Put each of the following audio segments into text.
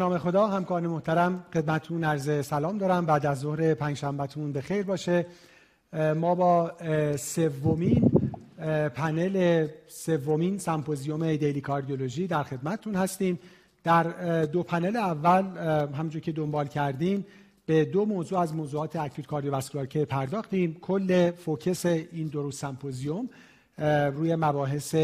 نام خدا همکاران محترم خدمتتون عرض سلام دارم. بعد از ظهر پنجشنبهتون به خیر باشه. ما با سومین پنل سومین سمپوزیوم Daily Cardiology در خدمتتون هستیم. در دو پنل اول همونجور که دنبال کردیم به دو موضوع از موضوعات acute cardiovascular care پرداختیم. کل focus این دو روز سمپوزیوم روی مباحث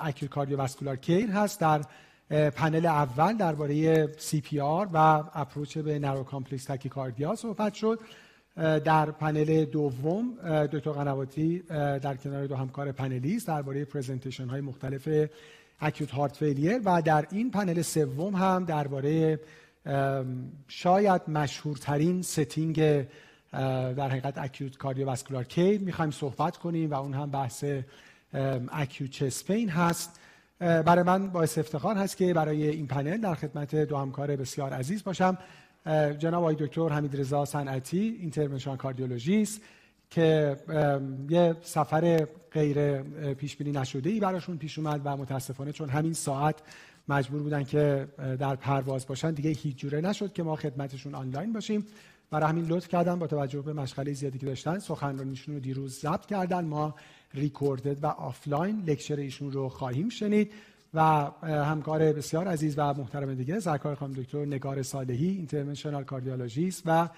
acute cardiovascular care هست. در پنل اول درباره CPR و approach به narrow complex tachycardia صحبت شد. در پنل دوم دکتر قنواتی در کنار دو همکار panelist درباره presentation های مختلف acute heart failure و در این پنل سوم هم درباره شاید مشهورترین setting در حقیقت acute cardiovascular care می‌خوایم صحبت کنیم و اون هم بحث acute chest pain هست. برای من باعث افتخار هست که برای این پنل در خدمت دو همکار بسیار عزیز باشم. جناب آقای دکتر حمید رضا صنعتی interventional cardiologist که یه سفر غیر پیش بینی نشده ای براشون پیش اومد و متاسفانه چون همین ساعت مجبور بودن که در پرواز باشن دیگه هیچ جوره نشد که ما خدمتشون آنلاین باشیم. برای همین لطف کردن با توجه به مشغله زیادی که داشتن سخنرانیشون رو دیروز ضبط کردن. ما recorded و offline lecture ایشون رو خواهیم شنید. و همکار بسیار عزیز و محترم دیگه سرکار خانم دکتر نگار صالحی interventional cardiologist و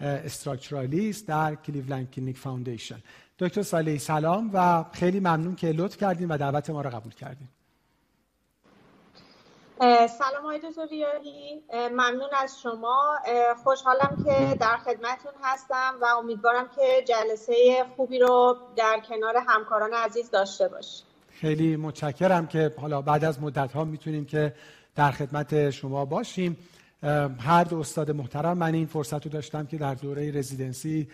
structuralist در Cleveland Clinic Foundation دکتر صالحی سلام و خیلی ممنون که لطف کردیم و دعوت ما رو قبول کردیم سلام آقای دکتر ریاهی. ممنون از شما. خوشحالم که در خدمتون هستم و امیدوارم که جلسه خوبی رو در کنار همکاران عزیز داشته باشیم. خیلی متشکرم که حالا بعد از مدت ها می‌تونیم که در خدمت شما باشیم. هر دو استاد محترم من این فرصت رو داشتم که در دوره رزیدنسی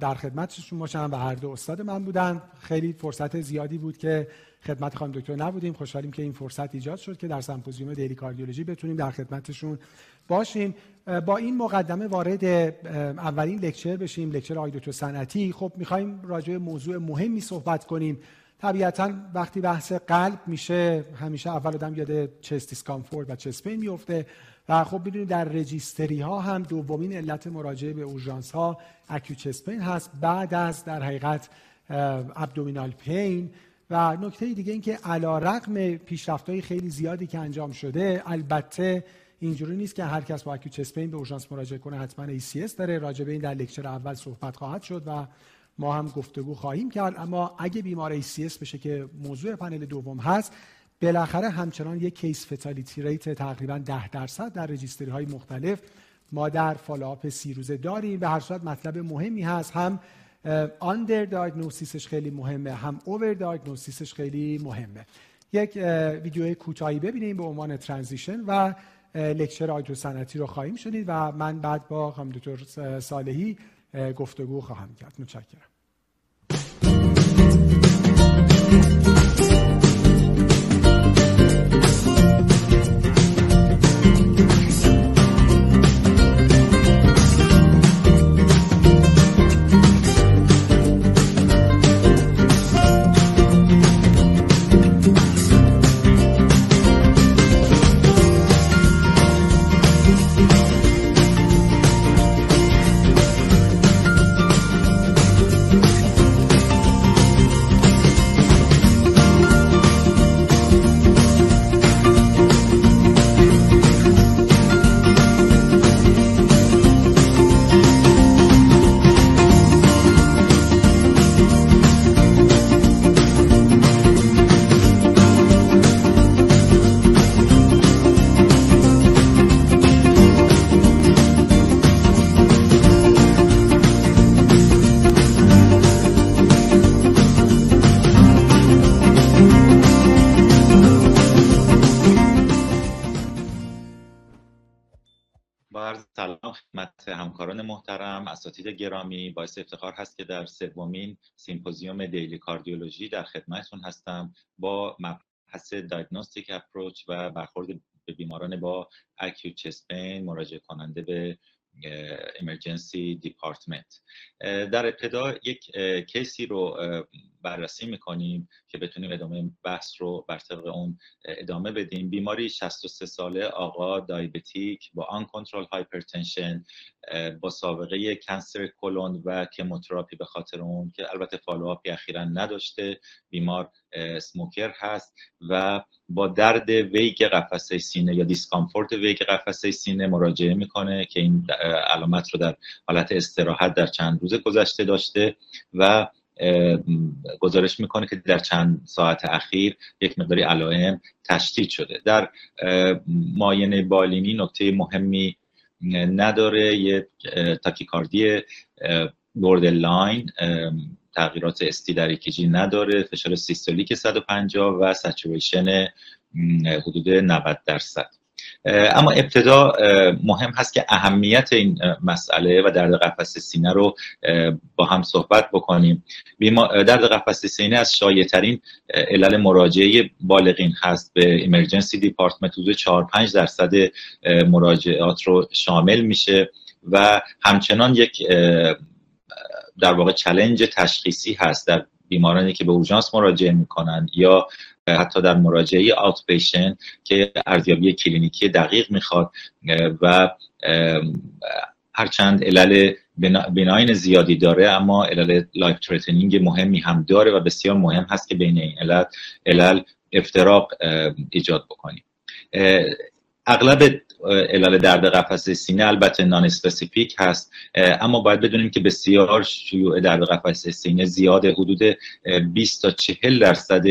در خدمتشون باشم و هر دو استاد من بودن. خیلی فرصت زیادی بود که خدمت خانم دکتر نبودیم. خوشحالیم که این فرصت ایجاد شد که در سمپوزیوم دیلی کاردیولوژی بتونیم در خدمتشون باشیم. با این مقدمه وارد اولین lecture بشیم lecture آقای دکتر صنعتی. خب می‌خوایم راجع موضوع مهمی صحبت کنیم. طبیعتا وقتی بحث قلب میشه همیشه اول آدم یاد chest discomfort و chest pain میفته و خب بدونید در registry ها هم دومین علت مراجعه به اورژانس ها acute chest pain هست. بعد از در حقیقت abdominal pain و نکته دیگه این که علیرغم پیشرفت خیلی زیادی که انجام شده البته اینجوری نیست که هر کس با acute chest pain به اورژانس مراجعه کنه حتما ACS داره. راجع به این در lecture اول صحبت خواهد شد و ما هم گفتگو خواهیم کرد. اما اگه بیمار ACS بشه که موضوع پنل دوم هست بالاخره همچنان یک case fatality rate تقریبا 10 درصد در registry های مختلف ما در follow-up سی روزه داریم. به هر صورت مطلب مهمی هست. هم under diagnosisش خیلی مهمه هم اوور دایگنوستیسش خیلی مهمه. یک ویدیو کوتاهی ببینیم به عنوان ترانزیشن و لکچر آیدرو سنتی رو خواهیم شنید و من بعد با خانم دکتر صالحی گفتگو خواهم کرد. متشکرم. اساتید گرامی باعث افتخار هست که در سومین سیمپوزیوم Daily Cardiology در خدمتتون هستم با مبحث diagnostic approach و برخورد به بیماران با acute chest pain مراجعه کننده به emergency department در ابتدا یک case ی رو بررسی می‌کنیم که بتونیم ادامه بحث رو بر طبق اون ادامه بدیم. بیماری 63 ساله آقا diabetic با uncontrolled hypertension با سابقه cancer colon و chemotherapy به خاطر اون که البته follow-up ی اخیرا نداشته بیمار smoker هست و با درد vague قفسه سینه یا discomfort vague قفسه سینه مراجعه می‌کنه که این علامت رو در حالت استراحت در چند روز گذشته داشته و گزارش می‌کنه که در چند ساعت اخیر یک مقداری علائم تشدید شده. در معاینه بالینی نکته مهمی نداره. یه tachycardia line تغییرات ST در ECG نداره. فشار سیستولیک 150 و saturation حدود 90 درصد. اما ابتدا مهم هست که اهمیت این مسئله و درد قفس سینه رو با هم صحبت بکنیم. درد قفس سینه از شایع ترین علل مراجعه بالغین هست. به emergency department حدود 4 5 درصد مراجعات رو شامل میشه و همچنان یک در واقع challenge تشخیصی هست در بیمارانی که به اورژانس مراجعه می‌کنن یا حتی در مراجعه out که ارزیابی کلینیکی دقیق می‌خواد و هرچند علل benign زیادی داره اما علل life threatening مهمی هم داره و بسیار مهم هست که بین این علل علل افتراق ایجاد بکنیم. اغلب علل درد قفسه سینه البته non-specific هست اما باید بدونیم که بسیار شیوع درد قفسه سینه زیاده حدود 20 تا 40 درصد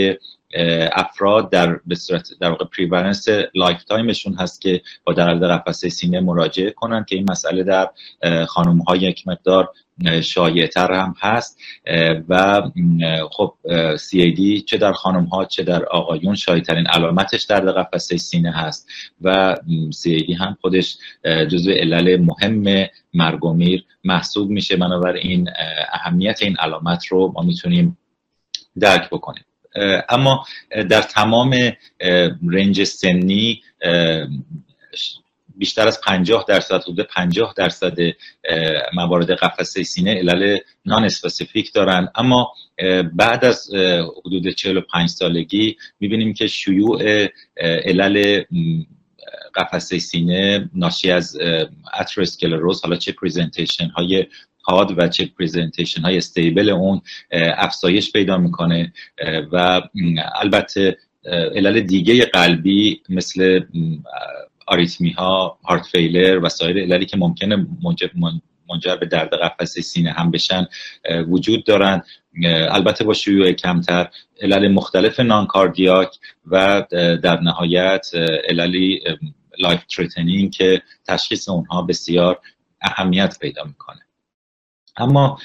افراد در به صورت در واقع prevalence lifetimeشون هست که با درد قفسه سینه مراجعه کنن که این مسئله در خانم های یک مقدار شایعتر هم هست. و خب CAD چه در خانم ها چه در آقایون شایعترین علامتش درد قفسه سینه هست. و CAD هم خودش جزو علل مهم مرگ و میر محسوب میشه. بنابراین اهمیت این علامت رو ما می‌تونیم درک بکنیم. اما در تمام رنج سنی بیشتر از 50 درصد حدود 50 درصد موارد قفسه سینه علل non-specific دارن. اما بعد از حدود 45 سالگی می‌بینیم که شیوع علل قفسه سینه ناشی از atherosclerosis حالا چه presentation های حاد و چه presentation های stable اون افزایش پیدا می‌کنه. و البته علل دیگه قلبی مثل آریتمی ها heart failure و سایر عللی که ممکنه منجر به درد قفسه سینه هم بشن وجود دارن. البته با شیوع کمتر. علل مختلف noncardiac و در نهایت علل life threatening که تشخیص اونها بسیار اهمیت پیدا می‌کنه. اما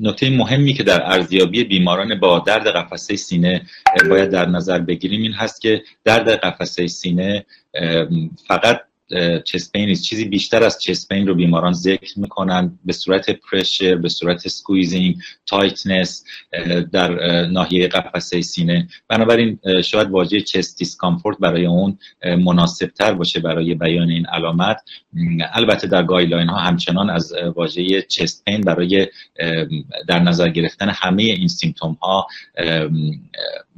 نکته مهمی که در ارزیابی بیماران با درد قفسه سینه باید در نظر بگیریم این هست که درد قفسه سینه فقط chest pain چیزی بیشتر از chest pain رو بیماران ذکر می‌کنن به صورت pressure به صورت squeezing tightness در ناحیه قفسه سینه. بنابراین شاید واژه chest discomfort برای اون مناسب تر باشه برای بیان این علامت. البته در guideline ها همچنان از واژه chest pain برای در نظر گرفتن همه این symptom ها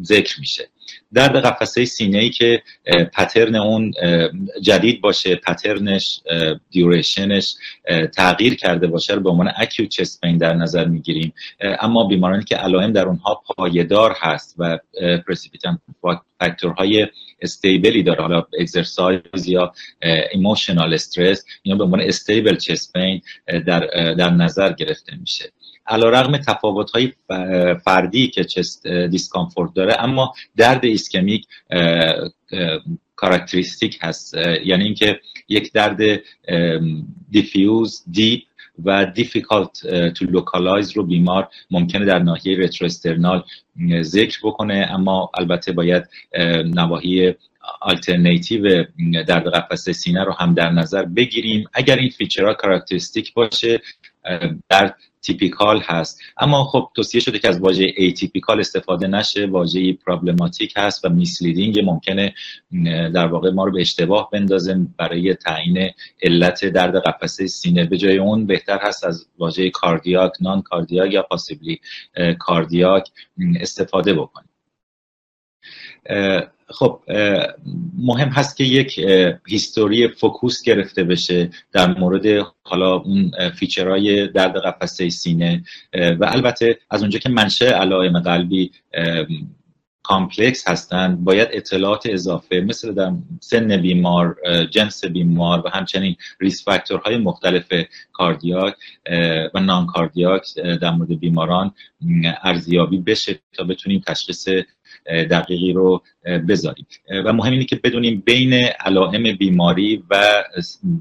ذکر میشه. درد قفسه سینه ای که pattern اون جدید باشه pattern ش duration ش تغییر کرده باشه رو به عنوان acute chest در نظر می‌گیریم. اما بیمارانی که علائم در اونها پایدار هست و precipitating factor های stable ی داره حالا exercise یا emotional stress اینا به عنوان stable chest در, در نظر گرفته میشه. علی رغم تفاوت های فردی که chest discomfort داره اما درد ischemic characteristic هست. یعنی اینکه یک درد diffuse deep و difficult to localize رو بیمار ممکنه در ناحیه retrosternal ذکر بکنه اما البته باید نواحی آلترنیتیو درد قفسه سینه رو هم در نظر بگیریم. اگر این feature ها characteristic باشه درد typical هست. اما خب توصیه شده که از واژه atypical استفاده نشه واژه problematic هست و misleading ممکنه در واقع ما رو به اشتباه بندازه برای تعیین علت درد قفسه سینه. به جای اون بهتر هست از واژه cardiac noncardiac یا possibly cardiac استفاده بکنیم. خب مهم هست که یک history focused گرفته بشه در مورد حالا اون feature های درد قفسه سینه. و البته از اونجا که منشأ علائم قلبی complex هستند باید اطلاعات اضافه مثل در سن بیمار جنس بیمار و همچنین risk factor های مختلف cardiac و noncardiac در مورد بیماران ارزیابی بشه تا بتونیم تشخیص دقیقی رو بذاریم. و مهم اینه که بدونیم بین علائم بیماری و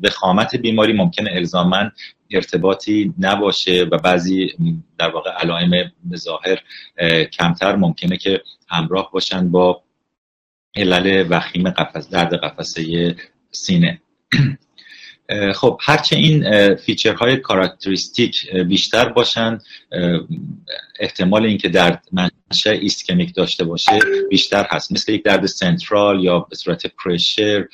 وخامت بیماری ممکنه الزاما ارتباطی نباشه و بعضی در واقع علائم ظاهر کمتر ممکنه که همراه باشن با علل وخیم قفس درد قفسه سینه. خب هرچه این فیچرهای کاراکتریستیک بیشتر باشن احتمال اینکه درد منشأ ischemic داشته باشه بیشتر هست. مثل یک درد central یا به صورت pressure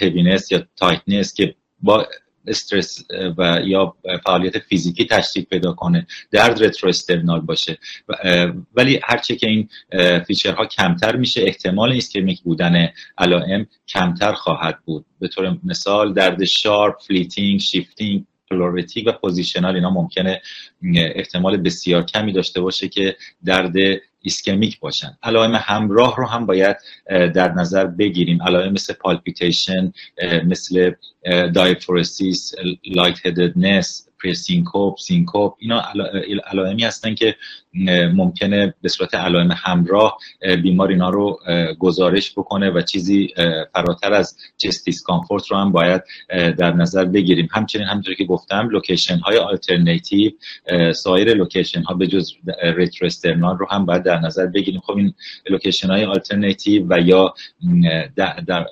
heaviness یا tightness که با استرس و یا فعالیت فیزیکی تشدید پیدا کنه درد retrosternal باشه ولی هرچه که این feature ها کمتر میشه احتمال ischemic بودن علائم کمتر خواهد بود. به طور مثال درد sharp fleeting shifting pleuritic و positional اینا ممکنه احتمال بسیار کمی داشته باشه که درد ischemic باشن. علائم همراه رو هم باید در نظر بگیریم. علائم مثل palpitation مثل diaphoresis lightheadedness presyncope syncope اینا علائمی هستن که ممکنه به صورت علائم همراه بیمار اینا رو گزارش بکنه و چیزی فراتر از chest discomfort رو هم باید در نظر بگیریم. همچنین همونطور که گفتم location های آلترناتیو سایر location ها به جز retrosternal رو هم باید در نظر بگیریم. خب این location های آلترناتیو و یا در, در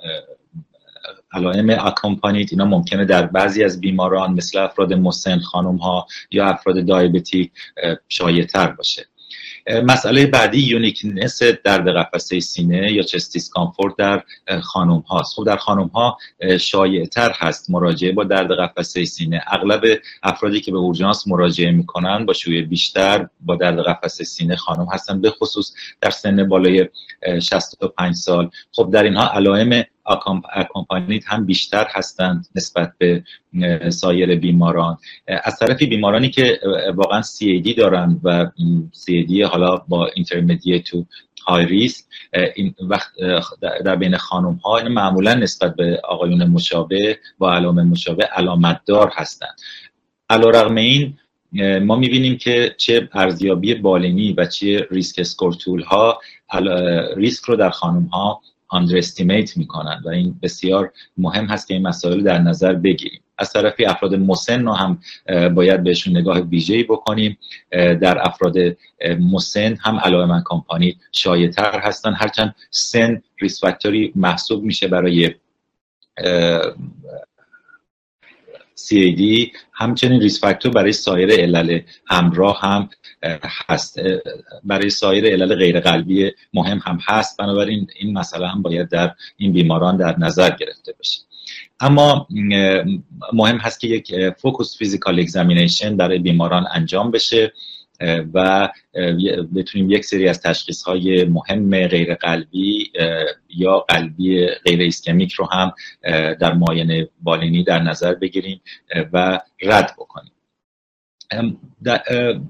علائم accompanied اینا ممکنه در بعضی از بیماران مثل افراد مسن خانم ها یا افراد دیابتی شایع باشه. مسئله بعدی uniqueness درد قفسه سینه یا chest discomfort در خانم هاست خب در خانم ها شایع تر هست مراجعه با درد قفسه سینه. اغلب افرادی که به اورژانس مراجعه می‌کنن با شویه بیشتر با درد قفسه سینه خانم هستن به خصوص در سن بالای 65 سال. خب در اینها علائم اکامپانیت هم بیشتر هستند نسبت به سایر بیماران. از طرفی بیمارانی که واقعا CAD دارن و CAD حالا با اینترمدیه تو های ریسک این وقت در بین خانم ها این معمولا نسبت به آقایون مشابه با علائم مشابه علامت دار هستند علا این ما می‌بینیم که چه ارزیابی بالینی و چه ریسک اسکور تول ها ریسک رو در خانم ها underestimate می‌کنن و این بسیار مهم هست که این مسائل در نظر بگیریم. از طرفی افراد مسن رو هم باید بهشون نگاه ویژه‌ای بکنیم. در افراد مسن علائم علائم کمپانی شایع‌تر هستن. هرچند سن ریسپکتوری محسوب میشه برای CAD همچنین ریس فاکتور برای سایر علل همراه هم هست. برای سایر علل غیر قلبی مهم هم هست. بنابراین این مسئله هم باید در این بیماران در نظر گرفته بشه. اما مهم هست که یک focused physical examination برای بیماران انجام بشه و بتونیم یک سری از تشخیص های مهم غیر قلبی یا قلبی غیر ischemic رو هم در معاینه بالینی در نظر بگیریم و رد بکنیم.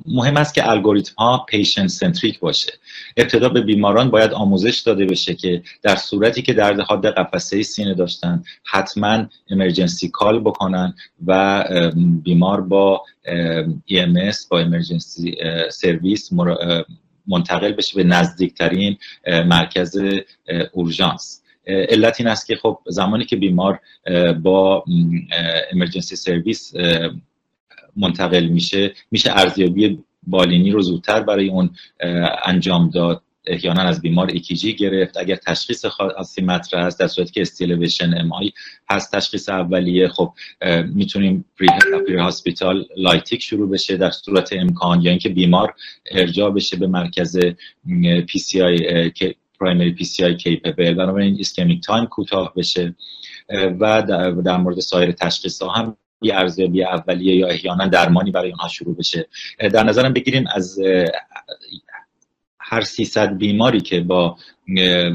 مهم است که الگوریتم ها patient centric باشه. ابتدا به بیماران باید آموزش داده بشه که در صورتی که درد حاد قفسه سینه داشتن حتما emergency call بکنن و بیمار با EMS با emergency service منتقل بشه به نزدیکترین مرکز اورژانس. علت این است که خب زمانی که بیمار با emergency service منتقل میشه میشه ارزیابی بالینی رو زودتر برای اون انجام داد. احیانا از بیمار ECG گرفت. اگر تشخیص خاصی مطرح است در صورتی که ST elevation MI هست تشخیص اولیه. خب می‌تونیم prehospital lytic شروع بشه در صورت امکان یا اینکه بیمار ارجاع بشه به مرکز پی سی آی پرایمری پی سی آی کیپبل بنابراین ischemic time کوتاه بشه. و در مورد سایر تشخیص ها هم ارزیابی اولیه یا احیانا درمانی برای اونها شروع بشه. در نظرم بگیریم از هر 300 بیماری که با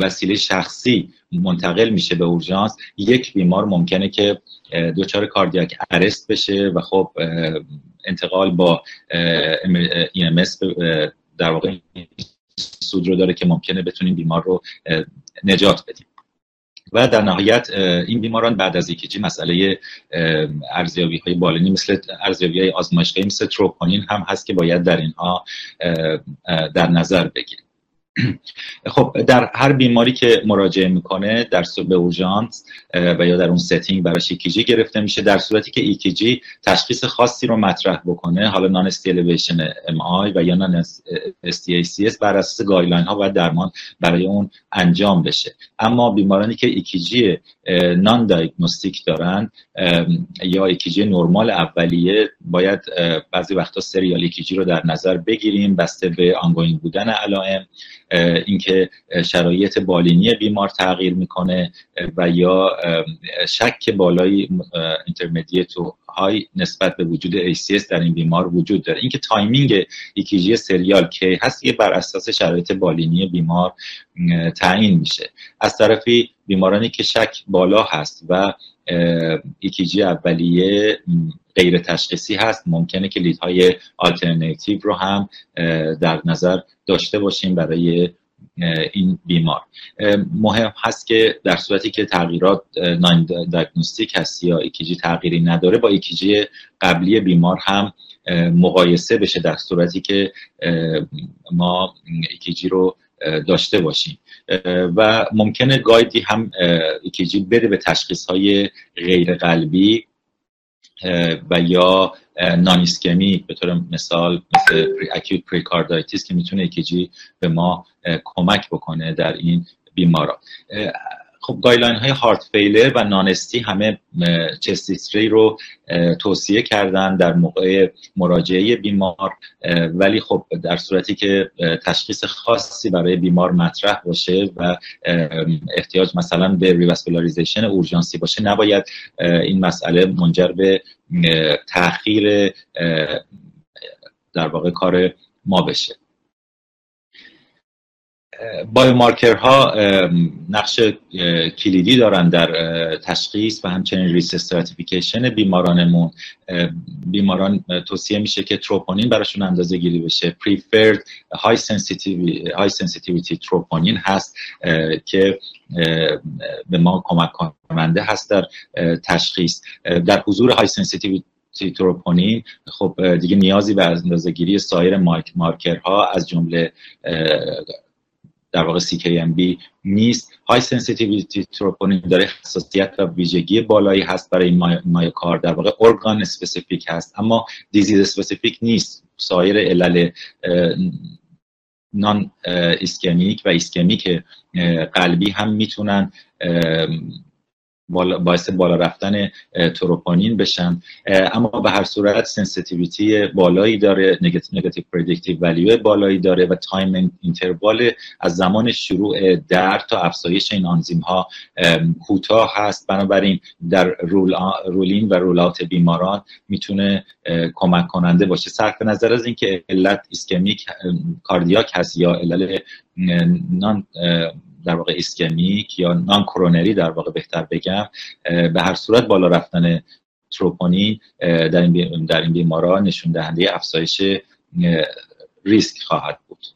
وسیله شخصی منتقل میشه به اورژانس یک بیمار ممکنه که دچار cardiac arrest بشه و خب انتقال با EMS در واقع سود رو داره که ممکنه بتونیم بیمار رو نجات بدیم. و در نهایت این بیماران بعد از ECG مسئله ارزیابی های بالینی مثل ارزیابی های آزمایشگاهی مثل تروپونین هم هست که باید در اینها در نظر بگیریم. خب در هر بیماری که مراجعه می‌کنه در به اورژانس و یا در اون setting براش ECG گرفته میشه در صورتی که ECG تشخیص خاصی رو مطرح بکنه حالا non-ST elevation MI و یا non-ST ACS بر اساس guideline ها و درمان برای اون انجام بشه. اما بیمارانی که ECG nondiagnostic دارن یا ECG نرمال اولیه باید بعضی وقتا serial ECG رو در نظر بگیریم بسته به ongoing بودن علائم. اینکه شرایط بالینی بیمار تغییر می‌کنه و یا شک بالای intermediate و high نسبت به وجود ACS در این بیمار وجود داره. اینکه timing ECG serial کی هست یه بر اساس شرایط بالینی بیمار تعیین میشه. از طرفی بیمارانی که شک بالا هست و ECG اولیه غیر تشخیصی هست. ممکنه که lead های alternative رو هم در نظر داشته باشیم برای این بیمار. مهم هست که در صورتی که تغییرات nondiagnostic هست یا ECG تغییری نداره با ECG قبلی بیمار هم مقایسه بشه در صورتی که ما ECG رو داشته باشیم و ممکنه گایدی هم ایکیجی بره به تشخیص های غیر قلبی و یا نان به طور مثال مثل اکیوت پریکاردایتیس که می‌تونه ایکیجی به ما کمک بکنه در این بیمارا. خب گایلاین های هارت فیلر و نانستی همه چستیستری رو توصیه کردن در موقع مراجعه بیمار ولی خب در صورتی که تشخیص خاصی برای بیمار مطرح باشه و احتیاج مثلا به revascularization اورژانسی باشه نباید این مسئله منجر به تاخیر در واقع کار ما بشه. ها نقش کلیدی دارن در تشخیص و همچنین risk stratification بیمارانمون. بیماران توصیه میشه که تروپونین براشون اندازه گیری بشه. Preferred high sensitivity troponin هست که به ما کمک کننده هست در تشخیص. در حضور high sensitivity troponin خب دیگه نیازی به اندازه‌گیری سایر مارکرها از جمله در واقع CKMB نیست. high sensitivity troponin داره حساسیت و ویژگی بالایی هست برای myocard در واقع organ specific هست اما disease specific نیست. سایر علل non-ischemic و ischemic قلبی هم می‌تونن باعث بالا رفتن تروپونین بشن. اما به هر صورت sensitivity بالایی داره negative predictive value بالایی داره و time interval از زمان شروع درد تا افزایش این آنزیم ها کوتاه هست. بنابراین در rule rule in و rule out بیماران می‌تونه کمک کننده باشه. صرف نظر از اینکه علت ischemic cardiac هست یا علل non در واقع ischemic یا non-coronary در واقع بهتر بگم به هر صورت بالا رفتن تروپونین در این در این بیماران نشون دهنده افزایش ریسک خواهد بود.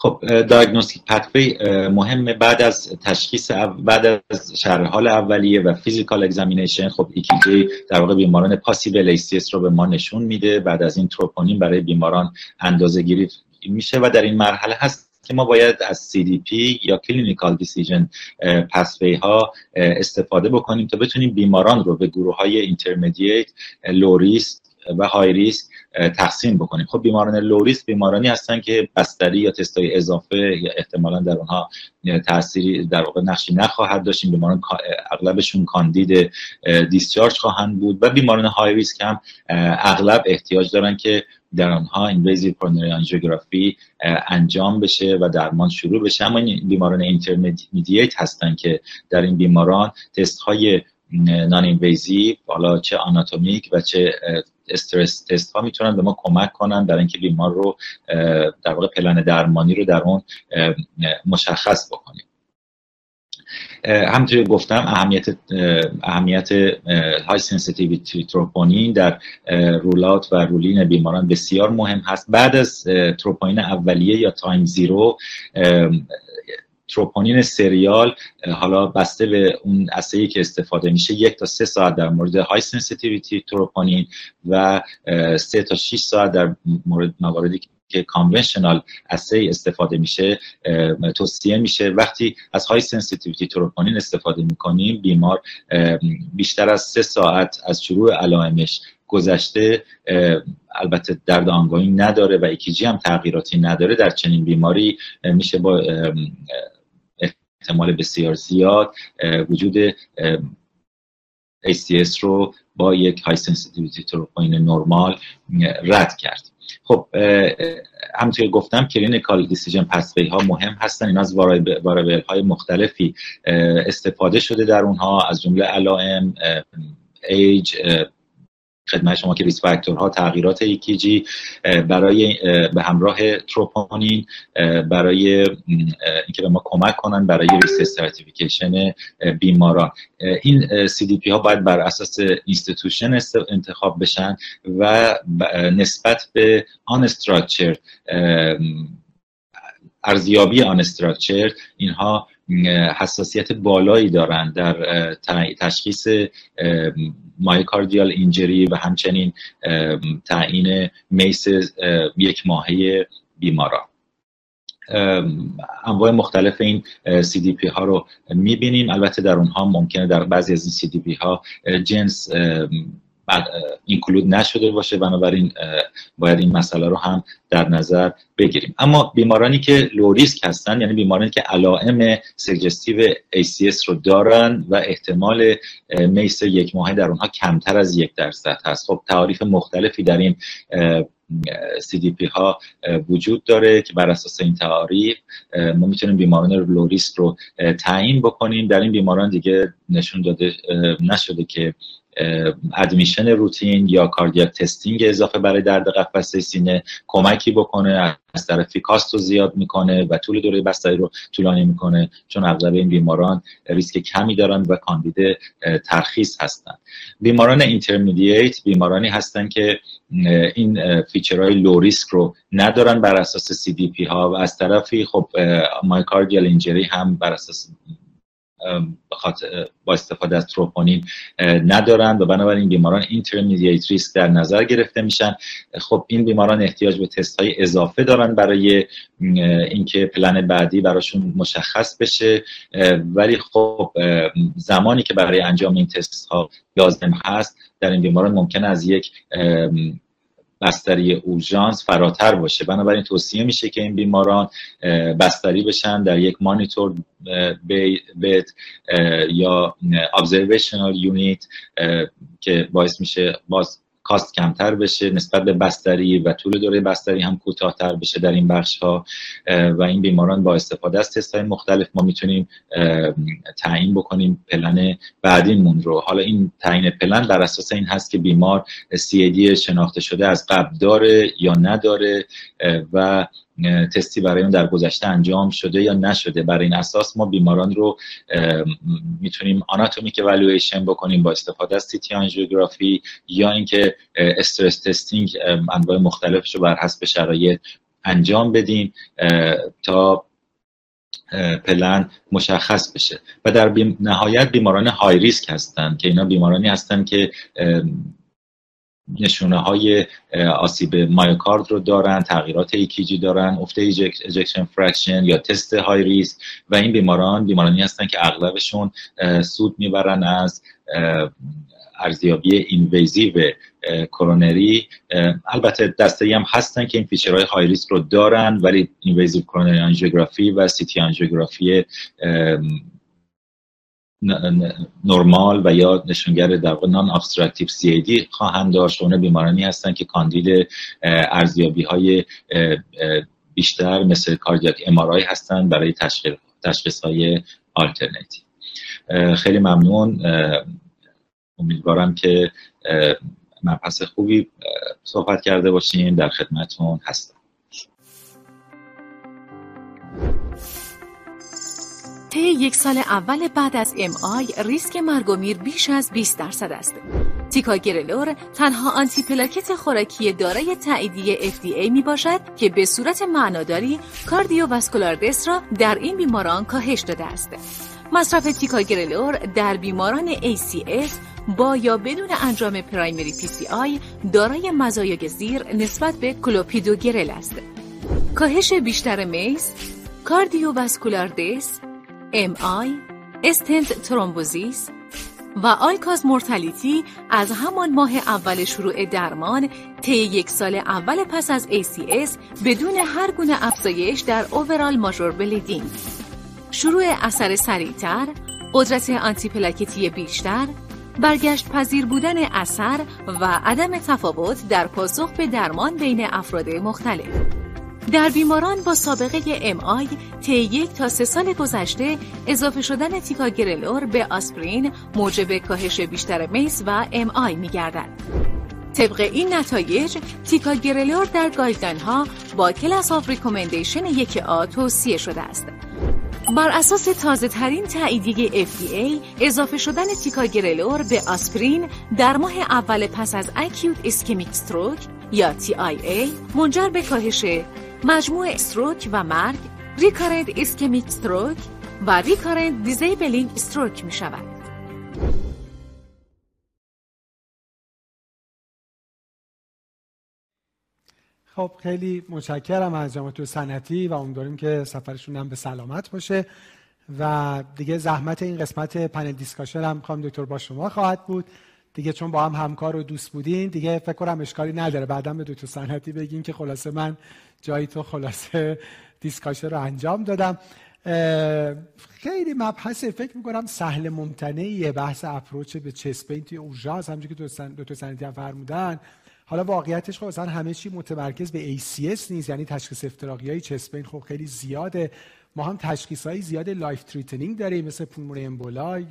خب diagnostic pathway مهمه بعد از تشخیص بعد از شرح حال اولیه و physical examination خب ECG در واقع بیماران possible ACS رو به ما نشون میده. بعد از این تروپونین برای بیماران اندازه گیری میشه و در این مرحله هست که ما باید از CDP یا clinical decision pathway ها استفاده بکنیم تا بتونیم بیماران رو به گروه های intermediate low risk و high risk تقسیم بکنیم. خب بیماران low risk بیمارانی هستن که بستری یا تستای اضافه یا احتمالا در اونها تاثیری در واقع نقشی نخواهد داشت. بیماران اغلبشون کاندید discharge خواهند بود و بیماران high risk هم اغلب احتیاج دارن که در آنها invasive coronary angiography انجام بشه و درمان شروع بشه. اما این بیماران intermediate هستن که در این بیماران تست های noninvasive حالا چه آناتومیک و چه stress test ها می‌تونن به ما کمک کنن در اینکه بیمار رو در واقع پلن درمانی رو در اون مشخص بکنیم. همونطوری گفتم اهمیت اهمیت high sensitivity troponin در rule out و rule in بیماران بسیار مهم هست. بعد از تروپونین اولیه یا time zero تروپونین سریال حالا بسته به اون assay ی که استفاده میشه یک تا سه ساعت در مورد high sensitivity troponin و سه تا 6 ساعت در مورد مواردی که conventional assay استفاده میشه توصیه میشه. وقتی از high sensitivity troponin استفاده می‌کنیم بیمار بیشتر از سه ساعت از شروع علائمش گذشته البته درد آنگوئینگی نداره و ECG هم تغییراتی نداره. در چنین بیماری میشه با احتمال بسیار زیاد وجود ACS رو با یک high sensitivity troponin نرمال رد کرد. خب همونطور که گفتم clinical decision pathway ها مهم هستن. اینا از variable های مختلفی استفاده شده در اونها. از جمله علائم ایج خدمت شما که risk factor ها تغییرات ECG برای به همراه تروپونین برای اینکه به ما کمک کنن برای risk stratification بیماران. این CDP ها باید بر اساس institution انتخاب بشن و نسبت به unstructured ارزیابی unstructured اینها حساسیت بالایی دارند در تشخیص مایوکاردیال اینجری و همچنین تعیین میس یک ماهه بیماران انواع مختلف این CDP ها رو می‌بینیم. البته در اونها ممکنه در بعضی از این CDP ها جنس اینکلود نشده باشه. بنابراین باید این مسئله رو هم در نظر بگیریم. اما بیمارانی که لو ریسک هستن یعنی بیمارانی که علائم سجستیو ACS رو دارن و احتمال MACE یک ماهه در اونها کمتر از یک درصد هست. خب تعاریف مختلفی در این CDP ها وجود داره که بر اساس این تعاریف ما می‌تونیم بیماران low risk رو تعیین بکنیم. در این بیماران دیگه نشون داده نشده که admission روتین یا cardiac testing اضافه برای درد قفسه سینه کمکی بکنه از طرف cost رو زیاد می‌کنه و طول دوره بستری رو طولانی می‌کنه چون اغلب این بیماران ریسک کمی دارن و کاندید ترخیص هستن. بیماران intermediate بیمارانی هستن که این feature های low risk رو ندارن بر اساس CDP ها و از طرفی خب myocardial injury هم بر اساس با استفاده از تروپونین ندارن و بنابراین بیماران intermediate risk در نظر گرفته میشن. خب این بیماران احتیاج به تست های اضافه دارن برای اینکه پلن بعدی براشون مشخص بشه. ولی خب زمانی که برای انجام این تست ها لازم هست در این بیماران ممکن از یک بستری اورژانس فراتر باشه. بنابراین توصیه میشه که این بیماران بستری بشن در یک مانیتور بیت یا observational یونیت که باعث میشه باز کاست کمتر بشه نسبت به بستری و طول دوره بستری هم کوتاهتر بشه در این بخش ها و این بیماران با استفاده از تست های مختلف ما می‌تونیم تعیین بکنیم پلن بعدیمون رو. حالا این تعیین پلن بر اساس این هست که بیمار CAD شناخته شده از قبل داره یا نداره و تستی برای اون در گذشته انجام شده یا نشده. برای این اساس ما بیماران رو می‌تونیم anatomic evaluation بکنیم با استفاده از CT آنژیوگرافی یا اینکه stress testing انواع مختلفش رو بر حسب شرایط انجام بدیم تا پلن مشخص بشه. و در نهایت بیماران high risk هستن که اینا بیمارانی هستن که نشونه های آسیب myocard رو دارن تغییرات ECG دارن افت ejection fraction یا تست high risk و این بیماران بیمارانی هستن که اغلبشون سود می‌برن از ارزیابی invasive coronary البته دسته هم هستن که این feature های high risk رو دارن ولی invasive coronary angiography و CT angiography نرمال و یا نشونگر در non-obstructive CAD خواهند داشت. اون بیمارانی هستن که کاندید ارزیابی های بیشتر مثل cardiac MR هستن برای تشخیص های آلترنتیو خیلی ممنون. امیدوارم که مبحث خوبی صحبت کرده باشیم در خدمتون هستم. طی یک سال اول بعد از MI ریسک مرگ و میر بیش از 20 درصد است. تیکاگرلور تنها آنتی پلاکت خوراکی دارای تاییدیه FDA می باشد که به صورت معناداری cardiovascular death را در این بیماران کاهش داده است. مصرف تیکاگرلور در بیماران ACS با یا بدون انجام primary PCI دارای مزایای زیر نسبت به کلوپیدوگرل است. کاهش بیشتر MACE، cardiovascular death، MI، stent thrombosis و all-cause mortality از همان ماه اول شروع درمان طی یک سال اول پس از ACS بدون هر گونه افزایش در overall major bleeding شروع اثر سریعتر، قدرت آنتی پلاکتی بیشتر، برگشت پذیر بودن اثر و عدم تفاوت در پاسخ به درمان بین افراد مختلف. در بیماران با سابقه MI طی یک تا سه سال گذشته اضافه شدن تیکاگرلور به آسپرین موجب کاهش بیشتر MACE و MI می گردد. طبق این نتایج تیکاگرلور در guideline ها با class of recommendation یک A توصیه شده است. بر اساس تازه ترین تاییدیه FDA اضافه شدن تیکاگرلور به آسپرین در ماه اول پس از acute ischemic stroke یا TIA منجر به کاهش مجموع stroke و مرگ recurrent ischemic stroke و recurrent disabling stroke می شود. خب خیلی متشکرم از جناب صنعتی و امیدواریم که سفرشون هم به سلامت باشه و دیگه زحمت این قسمت panel discussion هم خانم دکتر با شما خواهد بود دیگه چون با هم همکار و دوست بودین دیگه فکر کنم اشکالی نداره. بعدا به دکتر صنعتی بگین که خلاصه من جایی تو خلاصه discussion رو انجام دادم. خیلی مبحث فکر می‌کنم سهل ممتنعیه. بحث approach به chest pain توی اورژانس. همونجوری که دکتر صنعتی هم فرمودن. حالا واقعیتش خب اصلا همه چی متمرکز به ACS نیست یعنی تشخیص افتراقی های chest pain خب خیلی زیاده. ما هم تشخیص های زیاد life threatening داریم مثل pulmonary emboli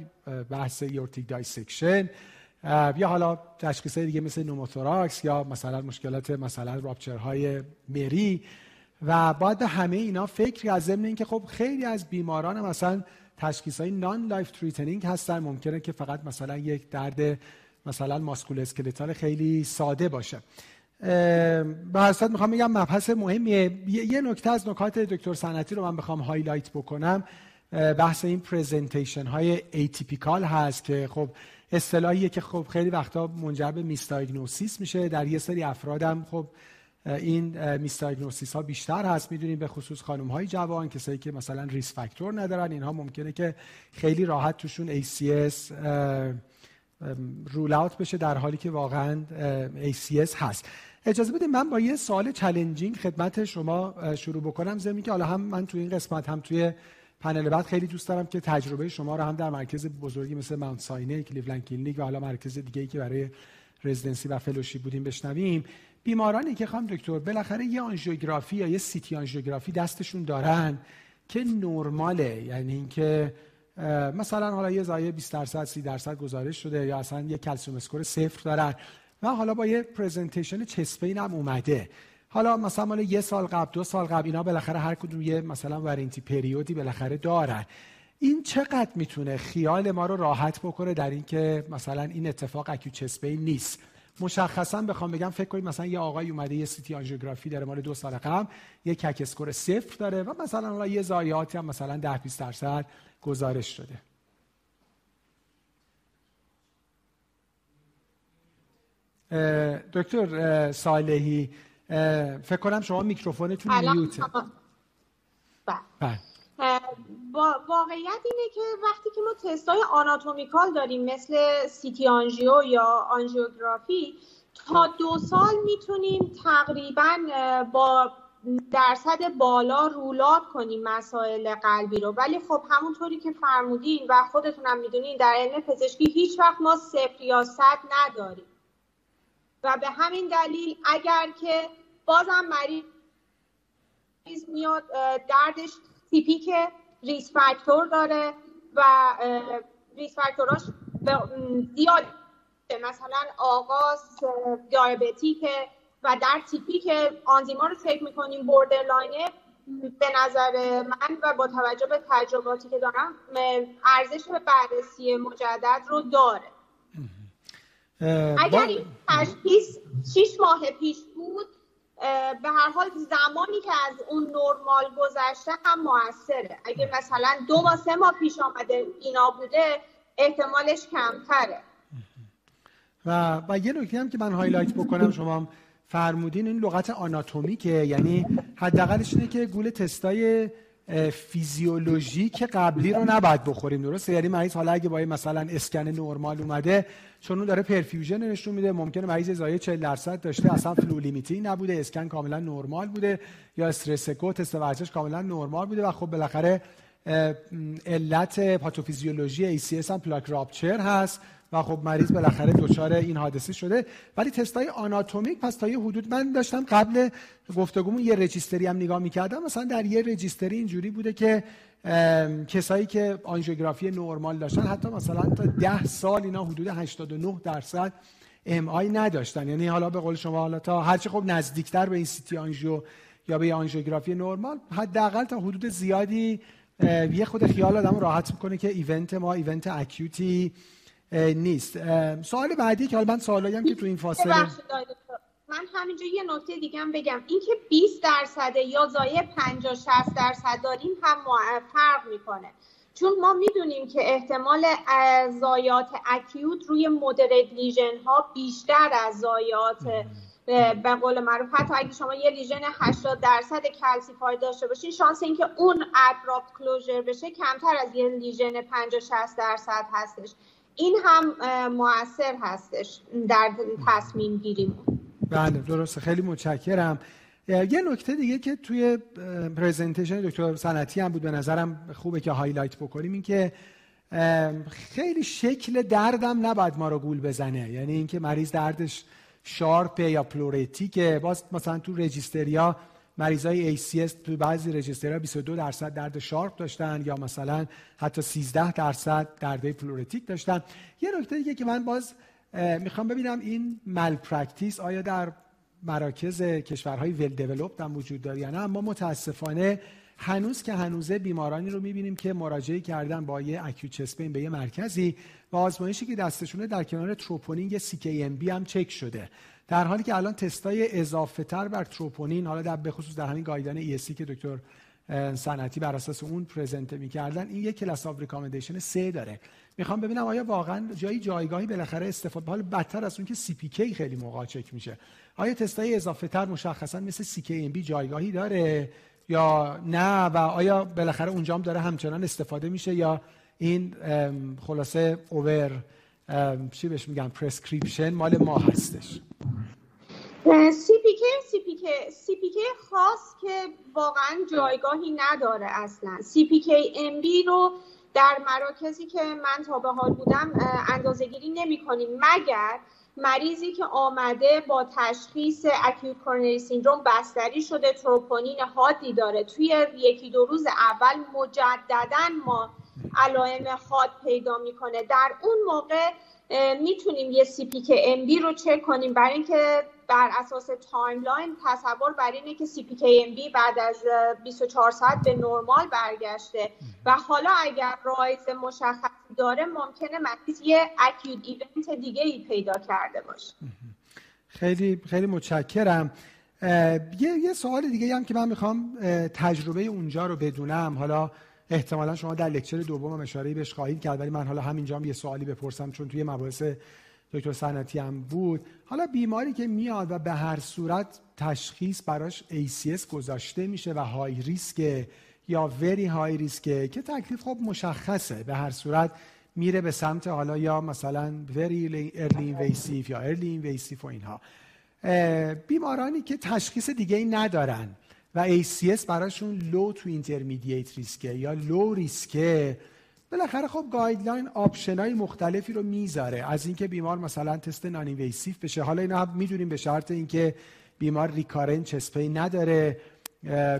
بحث aortic dissection یا حالا تشخیص دیگه مثل pneumothorax یا مثلا مشکلات مثلا های مری و به همه اینا فکر از ضمن اینکه خب خیلی از بیماران مثلا تشخیص های non life threatening هستن ممکنه که فقط مثلا یک درد مثلا musculoskeletal خیلی ساده باشه. به هر حال می‌خوام بگم مبحث مهمیه. یه نکته از نکات دکتر صنعتی رو من بخوام highlight بکنم. بحث این presentation های atypical هست که خب اصطلاحیه که خب خیلی وقتا منجر به misdiagnosis میشه. در یه سری افرادم خب این misdiagnosis ها بیشتر هست می‌دونیم به خصوص خانم های جوان کسایی که مثلا risk factor ندارن. اینها ممکنه که خیلی راحت توشون ACS rule out بشه در حالی که واقعا ACS هست. اجازه بدید من با یه سوال challenging خدمت شما شروع بکنم. ضمن اینکه حالا هم من توی این قسمت هم توی پنل بعد خیلی دوست دارم که تجربه شما رو هم در مرکز بزرگی مثل Mount Sinai Cleveland Clinic و حالا مرکز دیگه ای که برای residency و fellowship بودیم بشنویم. بیمارانی که خانم دکتر بالاخره یه آنژیوگرافی یا یه سی تی آنژیوگرافی دستشون دارن که نرماله. یعنی اینکه مثلا حالا یه ضایعه 20 درصد 30 درصد گزارش شده یا اصلا یه calcium score صفر دارن و حالا با یه presentation chest pain هم اومده. حالا مثلا مال یه سال قبل دو سال قبل اینا بالاخره هر کدوم یه مثلا warranty period ی بالاخره دارن. این چقدر می‌تونه خیال ما رو راحت بکنه در اینکه مثلا این اتفاق acute chest pain نیست؟ مشخصا بخوام بگم فکر کنید مثلا یه آقای اومده یه سی تی آنژیوگرافی داره مال دو سال قبل یه CAC score صفر داره و مثلا حالا یه ضایعاتی هم مثلا 10 20 درصد گزارش شده. دکتر صالحی فکر کنم شما میکروفونتون mute ه. بله. واقعیت اینه که وقتی که ما تستای anatomical داریم مثل سی تی آنژیو یا آنژیوگرافی تا دو سال می‌تونیم تقریبا با درصد بالا رولات کنیم مسائل قلبی رو. ولی خب همونطوری که فرمودین و خودتونم می‌دونین در علم پزشکی هیچ وقت ما صفر یا صد نداریم. و به همین دلیل اگر که بازم مریض میاد دردش تیپیک ریس فاکتور داره و ریس فاکتوراش زیاد مثلا آغاز دیابتیکه و در تیپی که آنزیما رو فکر می‌کنیم بوردرلاینه به نظر من و با توجه به تجرباتی که دارم ارزش بررسی مجدد رو داره. اگر این تشخیص شیش ماه پیش بود به هر حال زمانی که از اون نرمال گذشته هم موثره. اگه مثلا دو ماه سه ماه پیش آمده اینا بوده احتمالش کمتره. و, و یه نکته هم که من highlight بکنم شما فرمودین این لغت آناتومیکه یعنی حداقلش اینه که گول تستای physiologic قبلی رو نباید بخوریم درسته؟ یعنی مریض حالا اگه با مثلا اسکن نرمال اومده چون اون داره perfusion نشون میده ممکنه مریض ازای 40 درصد داشته اصلا flow limiting نبوده اسکن کاملا نرمال بوده یا stress echo تست ورزش کاملا نرمال بوده و خب بالاخره علت پاتوفیزیولوژی ACS هم plaque rupture هست. و خب مریض بالاخره دچار این حادثه شده. ولی تستای آناتومیک پس تا یه حدود من داشتم قبل گفتگومون یه registry هم نگاه می‌کردم. مثلا در یه registry اینجوری بوده که کسایی که آنژیوگرافی نرمال داشتن حتی مثلا تا ده سال اینا حدود 89 درصد MI نداشتن. یعنی حالا به قول شما حالا تا هرچی خب نزدیکتر به این سی تی آنژیو یا به آنژیوگرافی نرمال حداقل تا حدود زیادی یه خود خیال آدم راحت می‌کنه که ایونت ما ایونت اکیوتی نیست. سوال بعدی که حالا من سوالی هم که تو این فاصله من همینجا یه نکته دیگه هم بگم. اینکه 20 درصد یا زایه 50 60 درصد داریم هم فرق می‌کنه. چون ما می‌دونیم که احتمال زایات اکیوت روی مدرد لیژن ها بیشتر از زایات به قول معروف. حتی اگه شما یه lesion 80 درصد calcified داشته باشین شانس اینکه اون abrupt closure بشه کمتر از یه lesion 50 60 درصد هستش. این هم موثر هستش. در تصمیم گیریم بله درسته. خیلی متشکرم. یه نکته دیگه که توی presentation دکتر صنعتی هم بود به نظرم خوبه که highlight بکنیم این که خیلی شکل دردم نباید ما رو گول بزنه. یعنی اینکه مریض دردش sharp ه یا pleuritic ه باز مثلا تو registry ا مریضای ACS تو بعضی registry ها 22 درصد درد sharp داشتن یا مثلا حتی 13 درصد درد pleuritic داشتن. یه نکته دیگه که من باز می‌خوام ببینم این malpractice آیا در مراکز کشورهای well developed هم وجود داره یا نه؟ اما متاسفانه هنوز که هنوزه بیمارانی رو می‌بینیم که مراجعه کردن با یه acute chest pain به یه مرکزی و آزمایشی که دستشونه در کنار تروپونین یه CKMB هم چک شده. در حالی که الان تستای اضافه تر بر تروپونین حالا در بخصوص در همین guideline ESC که دکتر صنعتی بر اساس اون present می‌کردن این یک class of recommendation سه داره. می‌خوام ببینم آیا واقعا جایی جایگاهی بالاخره استفاده حال بدتر از اون که CPK خیلی موقع چک میشه. آیا تستای اضافه تر مشخصا مثل CK-MB جایگاهی داره یا نه؟ و آیا بالاخره اونجا هم داره همچنان استفاده میشه یا این خلاصه over چی بهش میگم prescription مال ما هستش؟ سی پی کی سی پی کی خاص که واقعا جایگاهی نداره اصلا. سی پی کی ام بی رو در مراکزی که من تا به حال بودم اندازه گیری نمی کنیم مگر مریضی که آمده با تشخیص acute coronary syndrome بستری شده تروپونین حادی داره توی یکی دو روز اول مجددا ما علائم حاد پیدا می‌کنه. در اون موقع می‌تونیم یه CK-MB رو چک کنیم. برای اینکه بر اساس timeline تصور بر اینه که CK-MB بعد از 24 ساعت به نرمال برگشته. و حالا اگر rise مشخصی داره ممکنه مریض یه acute event دیگه ای پیدا کرده باشه. خیلی خیلی متشکرم. یه یه سوال دیگه هم که من می‌خوام تجربه اونجا رو بدونم. حالا احتمالا شما در lecture دوم اشاره بهش خواهید کرد ولی من حالا همینجا هم یه سوالی بپرسم چون توی مباحث دکتر سنتی هم بود. حالا بیماری که میاد و به هر صورت تشخیص براش ACS گذاشته میشه و high risk یا very high risk ه که تکلیف خب مشخصه. به هر صورت میره به سمت حالا یا مثلا very early invasive یا early invasive و اینها. بیمارانی که تشخیص دیگه ای ندارن و ACS براشون low to intermediate risk ه یا low risk ه بالاخره خب guideline option های مختلفی رو می‌ذاره. از اینکه بیمار مثلا تست noninvasive بشه. حالا اینا هم می‌دونیم به شرط اینکه بیمار recurrent chest pain نداره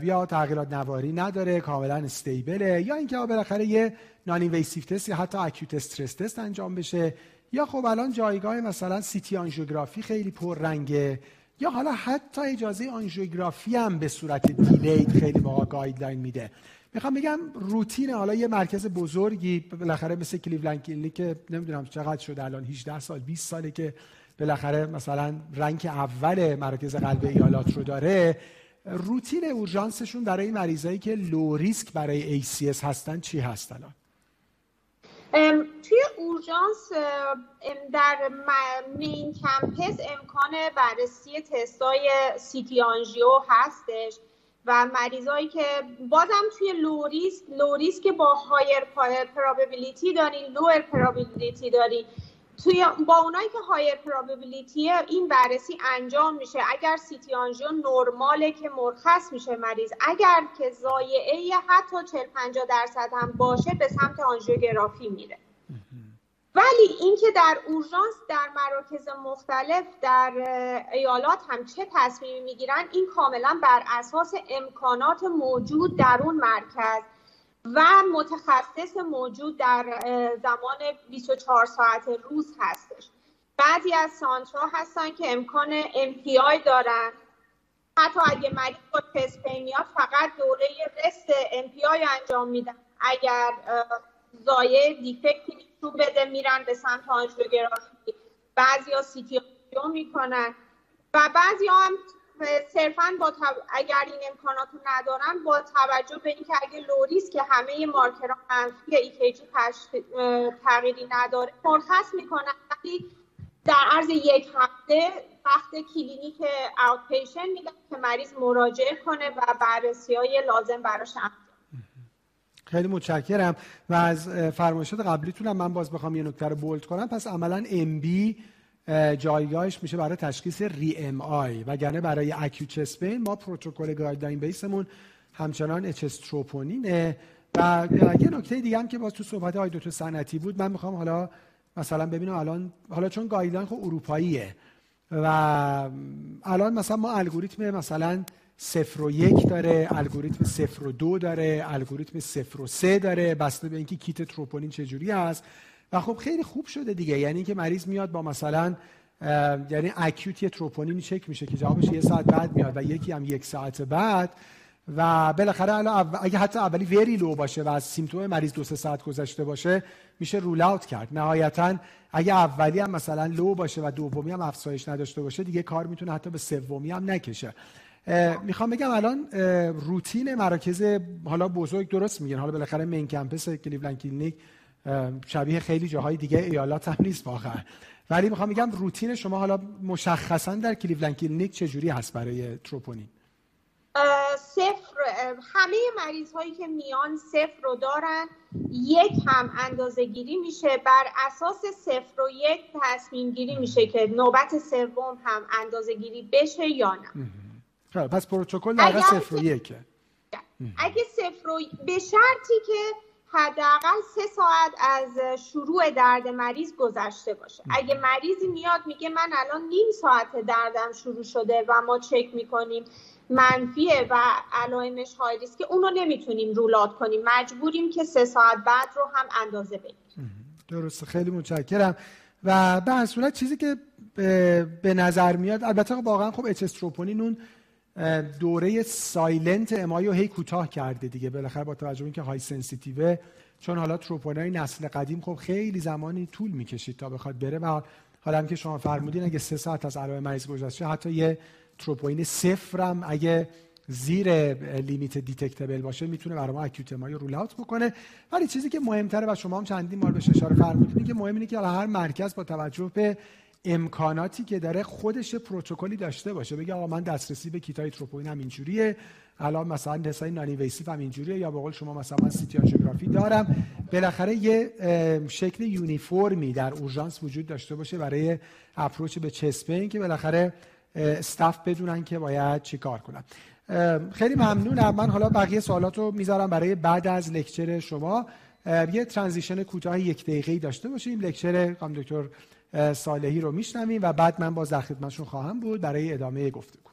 یا تغییرات نواری نداره کاملا stable ه یا اینکه بالاخره یه noninvasive test یا حتی echo stress test انجام بشه. یا خب الان جایگاه مثلا CT آنژیوگرافی خیلی پررنگه. یا حالا حتی اجازه آنژیوگرافی هم به صورت delayed خیلی موقع guideline میده. می‌خوام بگم روتین حالا یه مرکز بزرگی بالاخره مثل کلیولند کلینیک که نمی‌دونم چقدر شده الان 18 سال 20 ساله که بالاخره مثلا rank اول مرکز قلب ایالات رو داره. روتین اورژانسشون برای مریضایی که low risk برای ACS هستن چی هست الان؟ توی اورژانس در main campus امکان بررسی تستای CT آنژیو هستش و مریضایی که بازم توی low risk low risk که با higher probability دارین lower probability دارین. توی با اونایی که higher probability این بررسی انجام میشه. اگر CT آنژیو نرماله که مرخص میشه مریض اگر که ضایعه حتی 40 50 درصد هم باشه به سمت آنژیوگرافی میره. ولی اینکه در اورژانس در مراکز مختلف در ایالات هم چه تصمیمی می‌گیرن این کاملا بر اساس امکانات موجود در اون مرکز. و متخصص موجود در زمان 24 ساعت روز هستش. بعضی از سانترا هستن که امکان MPI دارن. حتی اگه مریض با میاد فقط دوره رست MPI انجام میدن. اگر ضایعه defect ی نشون بده میرن به سمت آنژیوگرافی بعضی ها CT می‌کنن. و بعضی هم صرفا با اگر این امکانات رو ندارن با توجه به اینکه اگه low risk که همه مارکرها منفی EKG تغییری نداره مرخص می‌کنن ولی در عرض یک هفته وقت کلینیک outpatient میدن که مریض مراجعه کنه و بررسی های لازم براش خیلی متشکرم. و از فرمایشات قبلیتونم من باز بخوام یه نکته رو bold کنم. پس عملا MB جایگاهش میشه برای تشخیص re-MI. وگرنه برای acute chest pain ما پروتکل guideline base مون همچنان HS troponin ه. و یه نکته دیگه هم که باز تو صحبت های دکتر سنتی بود من می‌خوام حالا مثلا ببینم الان حالا چون guideline خب اروپاییه و الان مثلا ما الگوریتم مثلا صفر و یک داره الگوریتم صفر و دو داره الگوریتم صفر و سه داره بسته به اینکه کیت تروپونین چجوری هست. و خب خیلی خوب شده دیگه. یعنی اینکه مریض میاد با مثلا یعنی اکیوت یه تروپونین چک میشه که جوابش یه ساعت بعد میاد و یکی هم یک ساعت بعد. و بالاخره اگه حتی اولی وری لو باشه و از سیمتوم مریض دو سه ساعت گذشته باشه میشه رول اوت کرد. نهایتا اگه اولی هم مثلا لو باشه و دومی هم افزایش نداشته باشه دیگه کار می‌تونه حتی به سومی هم نکشه. می‌خوام بگم الان روتین مراکز حالا بزرگ درست میگن. حالا بالاخره main campus کلیولند کلینیک شبیه خیلی جاهای دیگه ایالات هم نیست واقعا. ولی می‌خوام بگم روتین شما حالا مشخصا در کلیولند کلینیک چجوری هست برای تروپونین؟ صفر همه مریض هایی که میان صفر رو دارن یک هم اندازه گیری میشه. بر اساس صفر و یک تصمیم گیری میشه که نوبت سوم هم اندازه گیری بشه یا نه. خب، پس پروتکل در صفر و یکه. اگه صفر و به شرطی که حداقل سه ساعت از شروع درد مریض گذشته باشه. اگه مریضی میاد میگه من الان نیم ساعت دردم شروع شده و ما چک می‌کنیم منفیه و علائمش های که اونو نمی‌تونیم رولات کنیم. مجبوریم که سه ساعت بعد رو هم اندازه بگیریم درسته. خیلی متشکرم. و به صورت چیزی که به نظر میاد البته واقعا خب HS troponin اون دوره silent MI رو هی کوتاه کرده دیگه. بالاخره با توجه به اینکه high sensitive ه چون حالا تروپونای نسل قدیم خب خیلی زمانی طول می‌کشید تا بخواد بره و حالا هم که شما فرمودین اگه سه ساعت از علائم مریض گذشته حتی یه تروپوین صفرم اگه زیر limit detectable باشه می‌تونه برای ما acute MI rule out بکنه. ولی چیزی که مهمتره و شما هم چندین بار بهش اشاره فرمودین که مهم اینه که هر مرکز با توجه به امکاناتی که داره خودش پروتکلی داشته باشه. بگه آقا من دسترسی به کیتای تروپوین هم اینجوریه. الان مثلا تستای noninvasive هم اینجوریه. یا به قول شما مثلا من CT دارم. بالاخره یه شکل uniform ی در اورژانس وجود داشته باشه برای approach به chest pain که بالاخره staff بدونن که باید چیکار کنن. خیلی ممنونم. من حالا بقیه سوالات رو می‌ذارم برای بعد از lecture شما. یه ترانزیشن کوتاه یک دقیقه‌ای داشته باشیم. لکچر قام دکتر صالحی رو میشنویم و بعد من باز در خدمتشون خواهم بود برای ادامه گفتگو.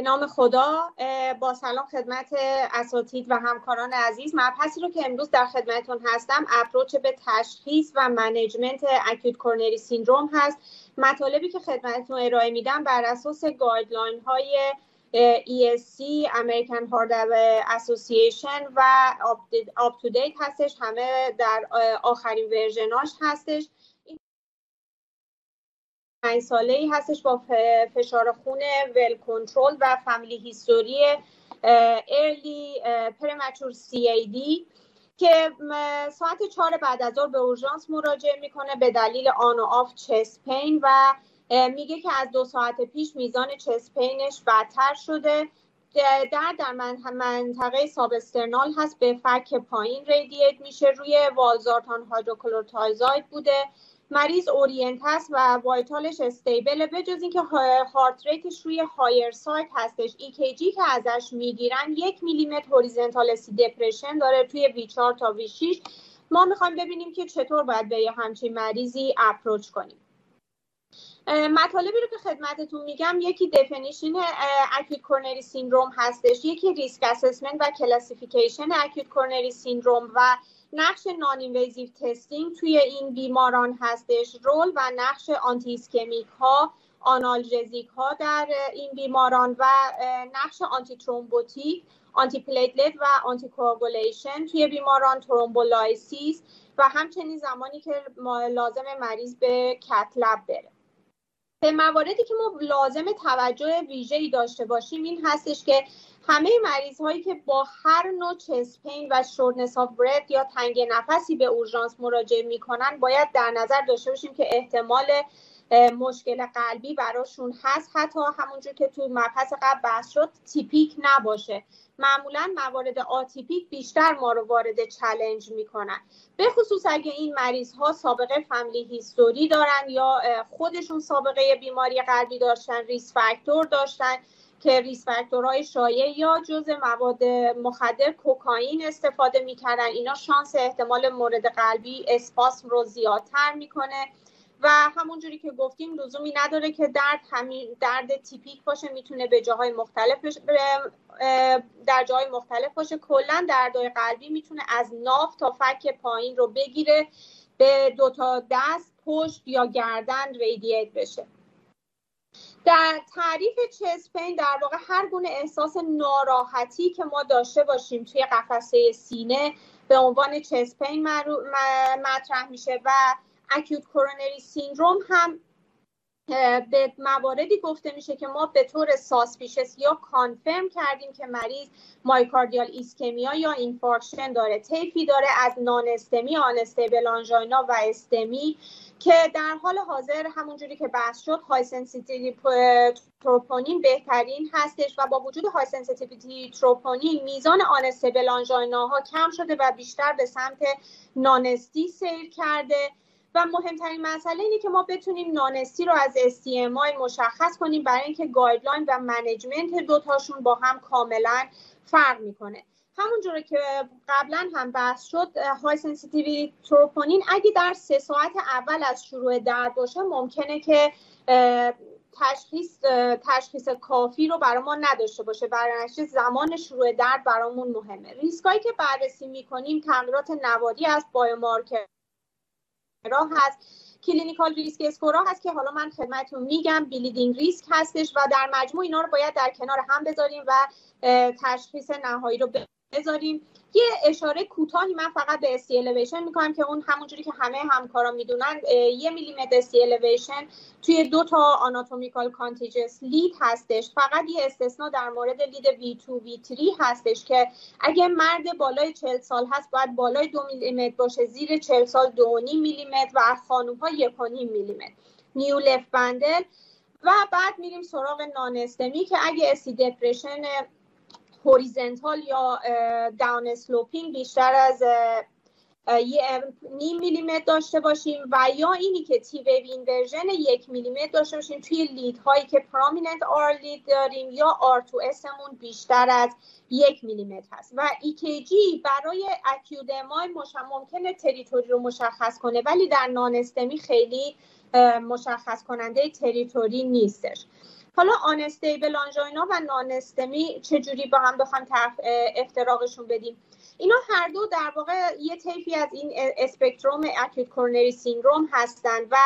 به نام خدا با سلام خدمت اساتید و همکاران عزیز. مبحثی رو که امروز در خدمتتون هستم approach به تشخیص و management acute coronary syndrome هست. مطالبی که خدمتتون ارائه میدم بر اساس guideline های ESC American Heart Association و UpToDate هستش. همه در آخرین version اش هستش. پنج ساله ای هستش با فشار خون well control و family history early premature CAD که ساعت چهار بعد از ظهر به اورژانس مراجعه می‌کنه. به دلیل on and off chest pain و میگه که از دو ساعت پیش میزان chest pain ش بدتر شده. در در منطقه substernal هست. به فک پایین radiate میشه. روی valsartan hydrochlorothiazide بوده. مریض oriented هست و vital ش stable ه به جز اینکه heart rate ش روی higher side هستش. ECG که ازش می‌گیرن یک میلیمتر horizontal ST depression داره توی V 4 تا V 6 ما می‌خوایم ببینیم که چطور باید به همچین مریضی approach کنیم. مطالبی رو که خدمتتون میگم یکی definition acute coronary syndrome هستش. یکی risk assessment و classification acute coronary syndrome و نقش non-invasive testing توی این بیماران هستش. role و نقش anti-ischemic ها analgesic ها در این بیماران و نقش antithrombotic antiplatelet و anticoagulation توی بیماران thrombolysis و همچنین زمانی که لازم مریض به cath lab بره. به مواردی که ما لازم توجه ویژه‌ای داشته باشیم این هستش که همه مریض هایی که با هر نوع chest pain و shortness of breath یا تنگ نفسی به اورژانس مراجعه می‌کنن باید در نظر داشته باشیم که احتمال مشکل قلبی براشون هست. حتی همونجور که تو مبحث قبل بحث شد typical نباشه. معمولا موارد atypical بیشتر ما رو وارد challenge می‌کنن. به خصوص اگه این مریض ها سابقه family history دارن یا خودشون سابقه بیماری قلبی داشتن risk factor داشتن که risk factor های شایع یا جز مواد مخدر کوکائین استفاده می‌کردن. اینا شانس احتمال مورد قلبی spasm رو زیادتر می‌کنه. و همونجوری که گفتیم لزومی نداره که درد همین درد typical باشه می‌تونه به جاهای مختلف در جاهای مختلف باشه. کلا دردهای قلبی می‌تونه از ناف تا فک پایین رو بگیره به دو تا دست پشت یا گردن radiate بشه. در تعریف chest pain در واقع هر گونه احساس ناراحتی که ما داشته باشیم توی قفسه سینه به عنوان chest pain مطرح میشه و acute coronary syndrome هم به مواردی گفته میشه که ما به طور suspicious یا confirm کردیم که مریض myocardial ischemia یا infarction داره تیفی داره از NSTEMI unstable angina و STEMI که در حال حاضر همونجوری که بحث شد high sensitivity troponin بهترین هستش و با وجود high sensitivity troponin میزان unstable ها کم شده و بیشتر به سمت NSTEMI سیر کرده. و مهمترین مسئله اینه که ما بتونیم NSTEMI رو از STEMI مشخص کنیم برای اینکه guideline و management دوتاشون با هم کاملا فرق می‌کنه. همونجوری که قبلا هم بحث شد high sensitivity troponin اگه در سه ساعت اول از شروع درد باشه ممکنه که تشخیص تشخیص کافی رو برای ما نداشته باشه. برای زمان شروع درد برامون مهمه. ریسکایی که بررسی می‌کنیم تغییرات نوار است biomarker هست. clinical risk score ا هست که حالا من خدمتتون میگم bleeding risk هستش و در مجموع اینا رو باید در کنار هم بذاریم و تشخیص نهایی رو بذاریم. یه اشاره کوتاهی من فقط به ST elevation می‌کنم که اون همونجوری که همه همکارا می‌دونن یه میلیمتر ST elevation توی دو تا anatomical contiguous lead هستش. فقط یه استثنا در مورد lead V2 V3 هستش که اگه مرد بالای 40 سال هست باید بالای دو میلیمتر باشه زیر 40 سال دو میلیمتر و خانوم ها یک میلیمتر. new left bundle و بعد میریم سراغ NSTEMI که اگه ST depression horizontal یا downsloping بیشتر از نیم میلیمتر داشته باشیم و یا اینی که T wave inversion یک میلیمتر داشته باشیم توی lead هایی که prominent R lead داریم یا R to S مون بیشتر از یک میلیمتر هست. و ECG برای acute MI ممکنه territory رو مشخص کنه ولی در NSTEMI خیلی مشخص کننده تریتوری نیستش. حالا آنستیبل آنژینا و نانستمی چجوری با هم بخوایم افتراقشون بدیم؟ اینا هر دو در واقع یه طیفی از این اسپکتروم اکیوت کورنری سیندروم هستند و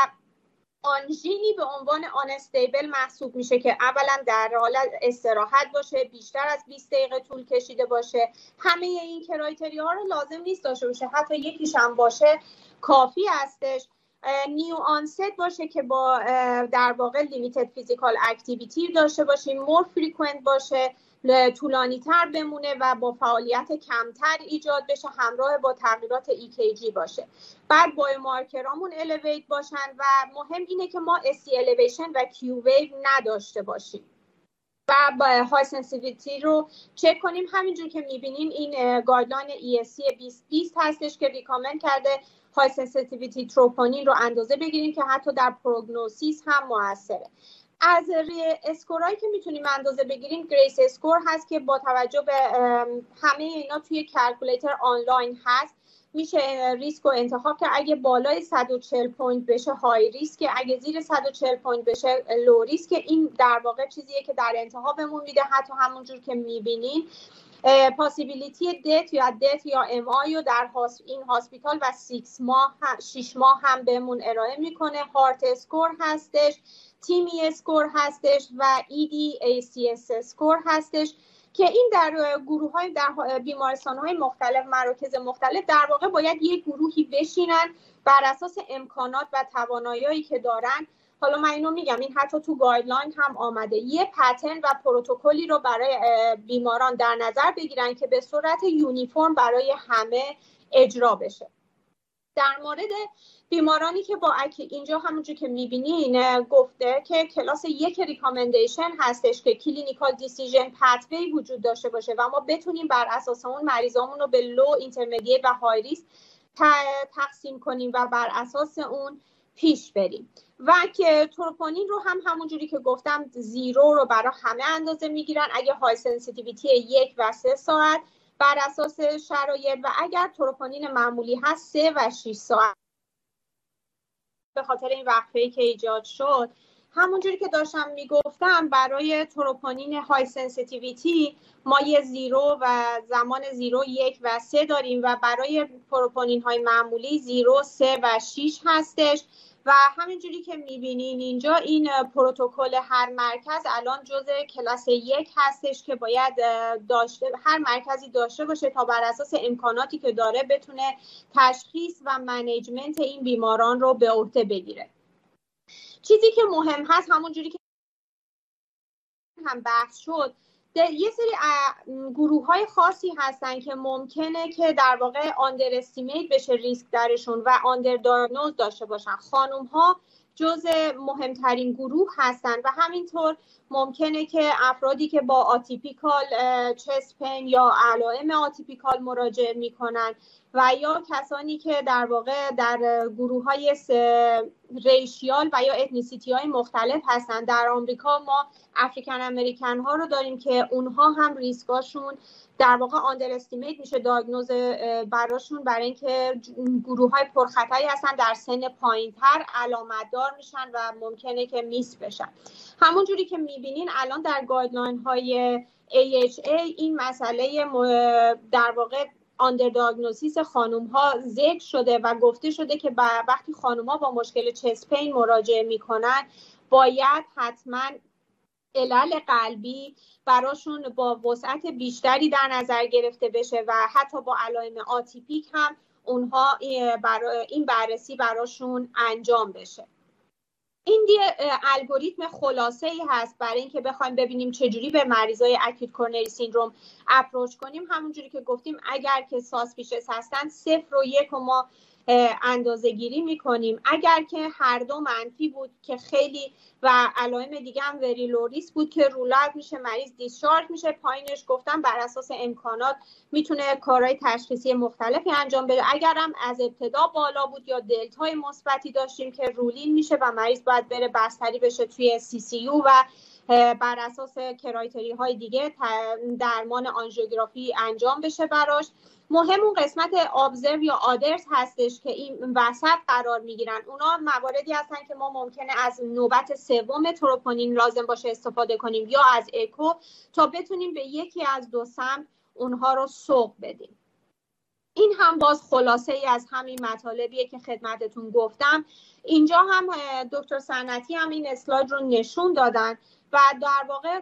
آنژینی به عنوان آنستیبل محسوب میشه که اولا در حالت استراحت باشه بیشتر از 20 دقیقه طول کشیده باشه. همه این کرایتری ها رو لازم نیست داشته باشه. حتی یکیش هم باشه کافی هستش. new onset باشه که با در واقع limited physical activity داشته باشیم more frequent باشه طولانی تر بمونه و با فعالیت کمتر ایجاد بشه همراه با تغییرات EKG باشه. بعد biomarker امون elevate باشن و مهم اینه که ما ST elevation و Q wave نداشته باشیم. و با high sensitivity رو چک کنیم. همینجور که می‌بینیم این guideline ESC 2020 هستش که recommend کرده high sensitivity troponin رو اندازه بگیریم که حتی در prognosis هم موثره. از score ایی که می‌تونیم اندازه بگیریم GRACE score هست که با توجه به همه اینا توی calculator آنلاین هست. میشه ریسک رو انتخاب که اگه بالای 140 point بشه high risk. اگه زیر 140 point بشه low risk این در واقع چیزیه که در انتها بهمون میده. حتی همونجور که می‌بینین. possibility death یا death یا MI رو در in-hospital و 6 ماه 6 ماه هم بهمون ارائه می‌کنه. HEART score هستش TIMI score هستش و EDACS score هستش که این در گروه های در بیمارستان های مختلف مراکز مختلف در واقع باید یک گروهی بشینن بر اساس امکانات و توانایی که دارن حالا من اینو میگم این حتی تو guideline هم آمده. یه pattern و protocol ی رو برای بیماران در نظر بگیرن که به صورت uniform برای همه اجرا بشه. در مورد بیمارانی که با اینجا همونجور که می‌بینین گفته که کلاس یک recommendation هستش که clinical decision pathway وجود داشته باشه و ما بتونیم بر اساس اون مریضامون رو به low intermediate و high risk تقسیم کنیم و بر اساس اون پیش بریم. و که تروپونین رو هم همونجوری که گفتم zero رو برای همه اندازه می‌گیرن. اگه high sensitivity یک و سه ساعت بر اساس شرایط و اگر تروپونین معمولی هست سه و 6 ساعت. به خاطر این وقفه که ایجاد شد همونجوری که داشتم می‌گفتم برای تروپونین high sensitivity ما یه zero و زمان zero یک و سه داریم و برای تروپونین های معمولی zero سه و شیش هستش. و همینجوری که می‌بینین اینجا این پروتکل هر مرکز الان جز کلاس یک هستش که باید داشته هر مرکزی داشته باشه تا بر اساس امکاناتی که داره بتونه تشخیص و منیجمنت این بیماران رو به عهده بگیره. چیزی که مهم هست همونجوری که هم بحث شد. یه سری گروه های خاصی هستن که ممکنه که در واقع آندر بشه ریسک درشون و آندر داشته باشن. خانم ها جز مهمترین گروه هستن و همینطور ممکنه که افرادی که با atypical chest pain یا علائم atypical مراجعه می‌کنن و یا کسانی که در واقع در گروه های racial و یا ethnicity های مختلف هستن. در آمریکا ما African American ها رو داریم که اونها هم ریسکاشون در واقع underestimate میشه diagnose براشون برای اینکه گروه های پرخطری هستن در سن علامت دار میشن و ممکنه که miss بشن. همون جوری که می‌بینین الان در guideline های AHA این مسئله در واقع underdiagnosis خانوم ها ذکر شده و گفته شده که وقتی خانوم ها با مشکل chest pain مراجعه می‌کنن باید حتما علل قلبی براشون با وسعت بیشتری در نظر گرفته بشه و حتی با علائم atypic هم اونها این بررسی براشون انجام بشه. این دیگه الگوریتم خلاصه ای هست برای اینکه بخوایم ببینیم چجوری به مریضای acute coronary syndrome approach کنیم. همونجوری که گفتیم اگر که suspicious هستن صفر و یک و ما اندازه گیری می‌کنیم. اگر که هر دو منفی بود که خیلی و علائم دیگه هم very low risk بود که rule out میشه مریض discharge میشه پایینش گفتم بر اساس امکانات می‌تونه کارهای تشخیصی مختلفی انجام بده. اگر هم از ابتدا بالا بود یا دلتای مثبتی داشتیم که رولین میشه و مریض باید بره بستری بشه توی سی سی یو و بر اساس کرایتری های دیگه درمان آنژیوگرافی انجام بشه براش. مهم اون قسمت آبزرو یا آدرس هستش که این وسط قرار می‌گیرن. اونا مواردی هستن که ما ممکنه از نوبت سوم تروپونین لازم باشه استفاده کنیم یا از اکو تا بتونیم به یکی از دو سمت اونها رو سوق بدیم. این هم باز خلاصه ای از همین مطالبیه که خدمتتون گفتم. اینجا هم دکتر سنتی هم این اسلاید رو نشون دادن و در واقع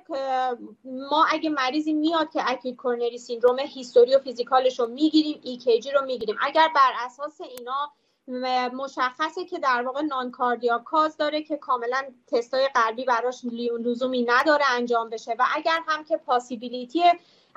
ما اگه مریضی میاد که acute coronary syndrome history و physical ش رو می‌گیریم ECG رو می‌گیریم. اگر بر اساس اینا مشخصه که در واقع non-cardiac cause داره که کاملا تستای قلبی براش لزومی نداره انجام بشه و اگر هم که possibility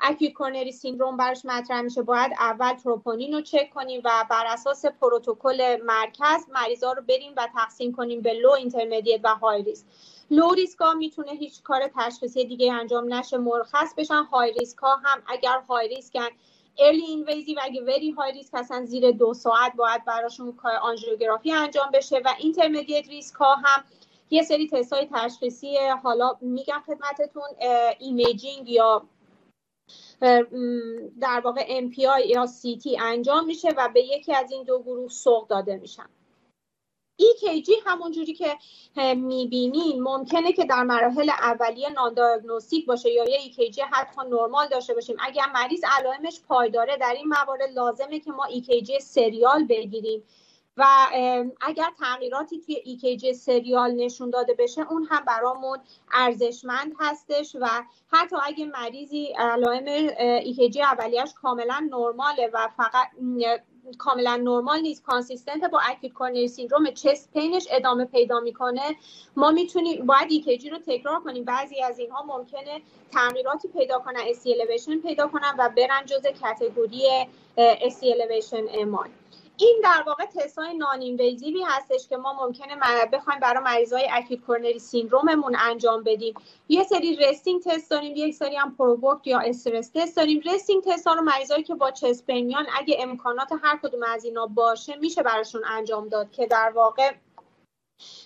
acute coronary syndrome براش مطرح میشه. باید اول تروپونین رو چک کنیم و بر اساس پروتکل مرکز مریضا رو بریم و تقسیم کنیم به low intermediate و high risk low risk ها می‌تونه هیچ کار تشخیصی دیگه انجام نشه مرخص بشن. high risk ها هم اگر high risk ن early invasive و اگه very high risk هستن زیر دو ساعت باید براشون آنژیوگرافی انجام بشه. و intermediate risk ها هم یه سری تست های تشخیصی حالا میگم خدمتتون imaging یا در واقع MPI یا CT انجام میشه و به یکی از این دو گروه سوق داده میشن. EKG همونجوری که می‌بینین ممکنه که در مراحل اولیه nondiagnostic باشه یا یه EKG حتی نرمال داشته باشیم. اگر مریض علائمش پایداره در این موارد لازمه که ما EKG سریال بگیریم. و اگر تغییراتی توی EKG سریال نشون داده بشه اون هم برامون ارزشمند هستش و حتی اگه مریضی علائم EKG اولیش کاملا نرماله و فقط کاملا نرمال نیست consistent با acute coronary syndrome chest pain ش ادامه پیدا می‌کنه ما می‌تونیم باید ECG رو تکرار کنیم. بعضی از اینها ممکنه تغییراتی پیدا کنن ST پیدا کنن و برن جز category ST elevation MI این در واقع تست های noninvasive ی هستش که ما ممکنه بخوایم برای مریضای acute coronary syndrome مون انجام بدیم. یه سری resting test داریم یک سری هم provoked یا stress test داریم. resting test ها رو مریضایی که با چسپینیان اگه امکانات هر کدوم از اینا باشه میشه براشون انجام داد که در واقع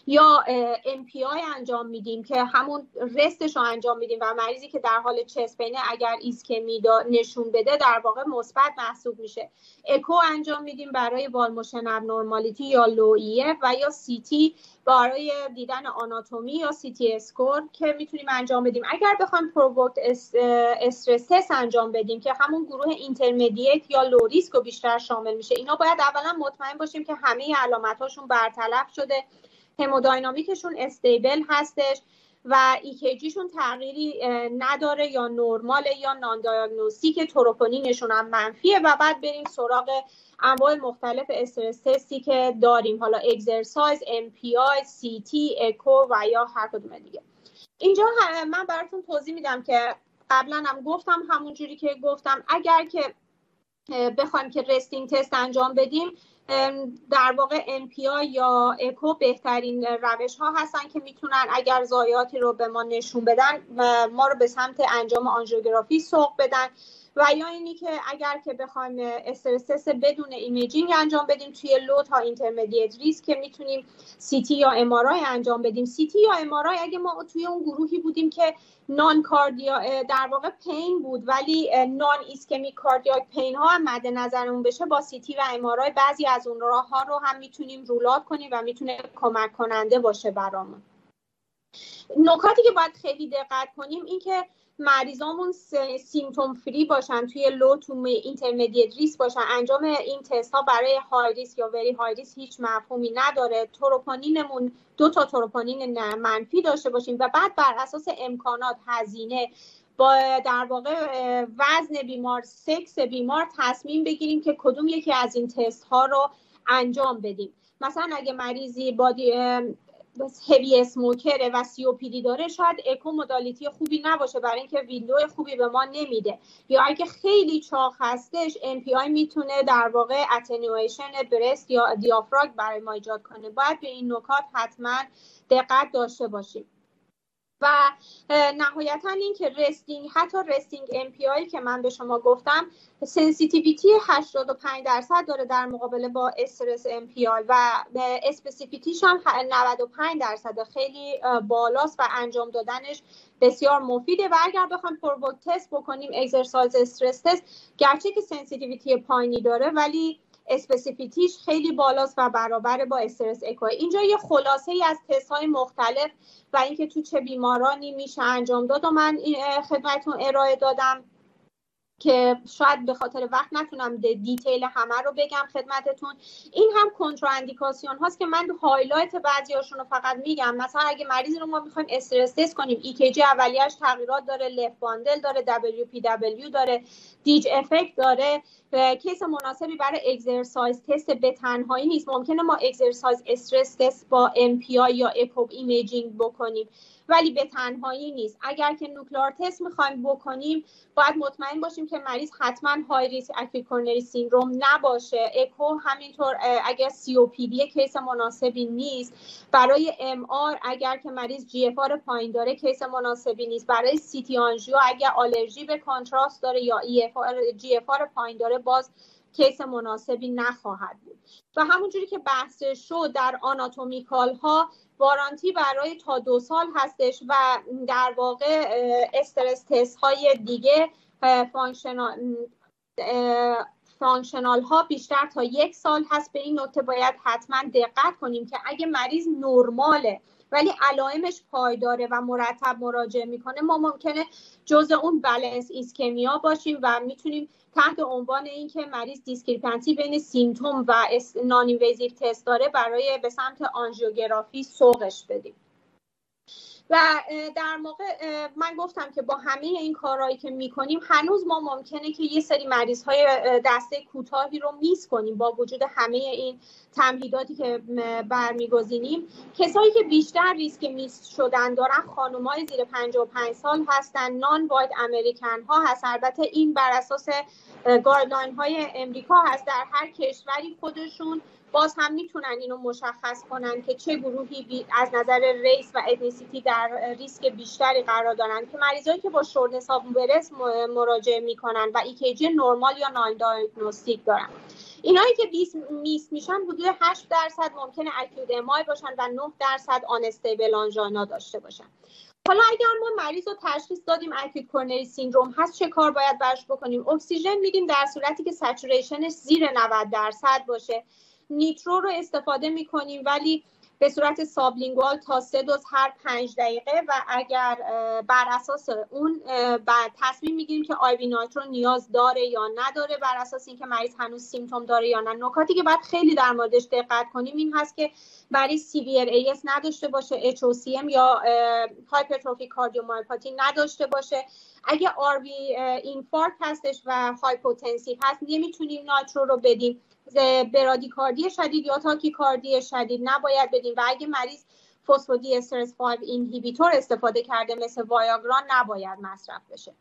یا MPI انجام میدیم که همون rest ش رو انجام میدیم و مریضی که در حال chest pain ه اگر ایسکمی نشون بده در واقع مثبت محسوب میشه. اکو انجام میدیم برای wall motion abnormality یا لویه و یا CT برای دیدن آناتومی یا CT score که می‌تونیم انجام بدیم. اگر بخوایم provoked stress test انجام بدیم که همون گروه intermediate یا low risk رو بیشتر شامل میشه اینا باید اولا مطمئن باشیم که همه علامتاشون برطرف شده. hemodynamic شون stable هستش و ECG شون تغییری نداره یا نرمال یا nondiagnostic تروپونینشون هم منفیه و بعد بریم سراغ انواع مختلف stress test ی که داریم. حالا exercise MPI CT اکو و یا هر کدوم دیگه. اینجا من براتون توضیح میدم که قبلا هم گفتم همون جوری که گفتم. اگر که بخوایم که resting test انجام بدیم در واقع MPI یا اکو بهترین روش ها هستن که می‌تونن اگر زایاتی رو به ما نشون بدن ما رو به سمت انجام آنژیوگرافی سوق بدن. و یا اینی که اگر که بخوایم stress test بدون imaging انجام بدیم توی low تا intermediate risk که می‌تونیم CT یا MRI انجام بدیم. CT یا MRI اگه ما توی اون گروهی بودیم که non-cardiac در واقع pain بود ولی non-ischemic cardiac pain ها هم مد نظرمون بشه با CT و MRI بعضی از اون rule out ها رو هم می‌تونیم rule out کنیم و می‌تونه کمک کننده باشه برامون. نکاتی که باید خیلی دقت کنیم این که مریضامون symptom free باشن توی low to intermediate risk باشن. انجام این تست ها برای high risk یا very high risk هیچ مفهومی نداره. تروپونینمون دو تا تروپونین منفی داشته باشیم و بعد بر اساس امکانات هزینه با در واقع وزن بیمار سکس بیمار تصمیم بگیریم که کدوم یکی از این تست ها رو انجام بدیم. مثلا اگه مریضی body heavy smoker ه و COPD داره شاید اکو modality خوبی نباشه برای اینکه window خوبی به ما نمیده. یا اگه خیلی چاق هستش MPI می‌تونه در واقع attenuation breast یا دیافراگم برای ما ایجاد کنه. باید به این نکات حتما دقت داشته باشیم. و نهایتا این که resting حتی resting MPI که من به شما گفتم sensitivity 85 درصد داره در مقابله با stress MPI و specificity ش هم 95 درصد. خیلی بالاست و انجام دادنش بسیار مفیده و اگر بخوایم provoke test بکنیم exercise stress test گرچه که sensitivity پایینی داره ولی specificity ش خیلی بالاست و برابر با stress echo. اینجا یه خلاصه ای از تست های مختلف و اینکه تو چه بیمارانی میشه انجام داد و من خدمتتون ارائه دادم. که شاید به خاطر وقت نتونم detail همه رو بگم خدمتتون. این هم contraindication هاست که من highlight بعضی هاشون رو فقط میگم. مثلا اگه مریضی رو ما می‌خوایم stress test کنیم ECG اولیش تغییرات داره left bundle داره WPW داره dig effect داره. case مناسبی برای exercise test به تنهایی نیست. ممکنه ما exercise stress test با MPI یا اکو imaging بکنیم. ولی به تنهایی نیست. اگر که nuclear test می‌خوایم بکنیم باید مطمئن باشیم که مریض حتما high risk acute coronary syndrome نباشه. اکو همینطور اگر COPD case مناسبی نیست. برای MR اگر که مریض GFR پایین داره case مناسبی نیست. برای CT angio اگر آلرژی به contrast داره یا ای اف آر جی اف آر پایین داره باز case مناسبی نخواهد بود. و همونجوری که بحث شد در anatomical ها warranty برای تا دو سال هستش و در واقع stress test های دیگه functional ها بیشتر تا یک سال هست. به این نکته باید حتما دقت کنیم که اگه مریض نرماله ولی علائمش پایداره و مرتب مراجعه می‌کنه. ما ممکنه جز اون balanced ischemia باشیم و می‌تونیم تحت عنوان اینکه مریض discrepancy بین symptom و نان تست داره برای به سمت آنژیوگرافی سوقش بدیم. و در موقع من گفتم که با همه این کارهایی که می‌کنیم هنوز ما ممکنه که یه سری مریض های دسته کوتاهی رو میس کنیم با وجود همه این تمهیداتی که برمیگزینیم. کسایی که بیشتر ریسک میس شدن دارن خانمای زیر 55 سال هستن نان واید امریکن ها هست. البته این بر اساس guideline های امریکا هست. در هر کشوری خودشون باز هم می‌تونن اینو مشخص کنن که چه گروهی از نظر race و ethnicity در ریسک بیشتری قرار دارن که مریضایی که با shortness of breath مراجعه می‌کنن و ECG نرمال یا non-diagnostic دارن. اینایی که 20 miss میشن حدود 8 درصد ممکنه acute MI باشن و 9 درصد unstable angina داشته باشن. حالا اگر ما مریض رو تشخیص دادیم acute coronary syndrome هست چه کار باید برش بکنیم؟ اکسیژن میدیم در صورتی که saturation ش زیر 90 درصد باشه. nitro رو استفاده می‌کنیم ولی به صورت sublingual تا سه دوز هر پنج دقیقه و اگر بر اساس اون بعد تصمیم می‌گیریم که IV nitro نیاز داره یا نداره بر اساس اینکه مریض هنوز symptom داره یا نه. نکاتی که باید خیلی در موردش دقت کنیم این هست که مریض severe AS نداشته باشه HCM یا hypertrophy cardiomyopathy نداشته باشه. اگه RV infarct هستش و hypotensive هست نمی‌تونیم nitro رو بدیم. برادیکاردی شدید یا تاکیکاردی شدید نباید بدیم. و اگه مریض phosphodiesterase 5 inhibitor استفاده کرده مثل وایاگرا نباید مصرف بشه.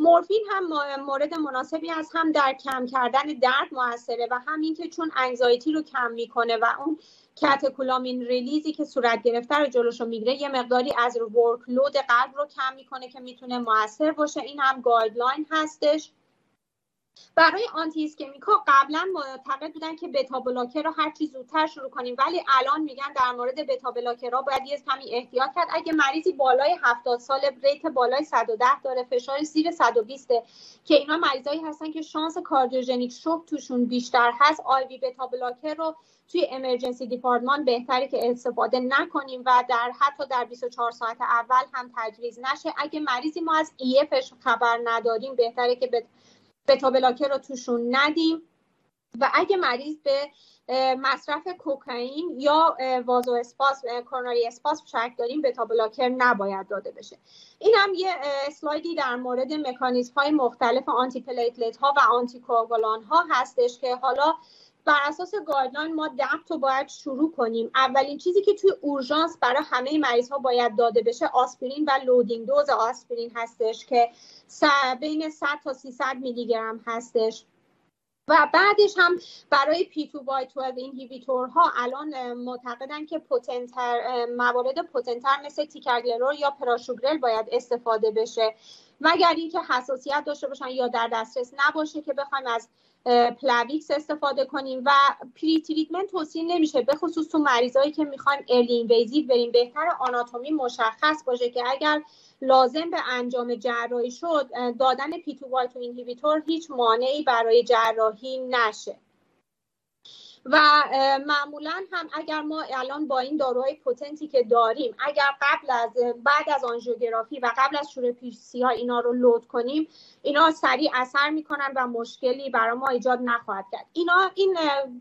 مورفین هم مورد مناسبی است. هم در کم کردن درد موثره و هم اینکه چون anxiety رو کم می‌کنه و اون catecholamine release ی که صورت گرفته رو جلوشو می‌گیره یه مقداری از workload قلب رو کم می‌کنه که می‌تونه موثر باشه. این هم guideline هستش. برای anti-ischemic ها قبلا معتقد بودن که beta blocker رو هر چی زودتر شروع کنیم ولی الان میگن در مورد بتا ها باید یه کمی احتیاط کرد. اگه مریضی بالای 70 سال rate بالای 110 داره فشار زیر 120 که اینا مریضایی هستن که شانس cardiogenic shock توشون بیشتر هست. IV beta blocker رو توی emergency department بهتره که استفاده نکنیم و در حتی در 24 ساعت اول هم تجویز نشه. اگه مریضی ما از EF ش خبر نداریم بهتره که beta blocker رو توشون ندیم. و اگه مریض به مصرف کوکائین یا vasospasm coronary spasm شک داریم beta blocker نباید داده بشه. این هم یه اسلایدی در مورد مکانیزم های مختلف antiplatelet ها و anti ها هستش که حالا بر اساس guideline ما DAPT رو باید شروع کنیم. اولین چیزی که توی اورژانس برای همه مریض ها باید داده بشه آسپرین و loading dose آسپرین هستش که بین 100 تا 300 میلی گرم هستش. و بعدش هم برای P2Y12 ها الان معتقدن که potent تر موارد potent تر مثل ticagrelor یا prasugrel باید استفاده بشه. مگر اینکه حساسیت داشته باشن یا در دسترس نباشه که بخوایم از Plavix استفاده کنیم و pre-treatment توصیه نمیشه به خصوص تو مریضایی که می‌خوایم early invasive بریم. بهتر آناتومی مشخص باشه که اگر لازم به انجام جراحی شد دادن P2Y12 inhibitor هیچ مانعی برای جراحی نشه. و معمولا هم اگر ما الان با این داروهای potent ی که داریم اگر قبل از بعد از آنژیوگرافی و قبل از شروع PCI ها اینا رو load کنیم اینا سریع اثر می‌کنن و مشکلی برای ما ایجاد نخواهد کرد. اینا این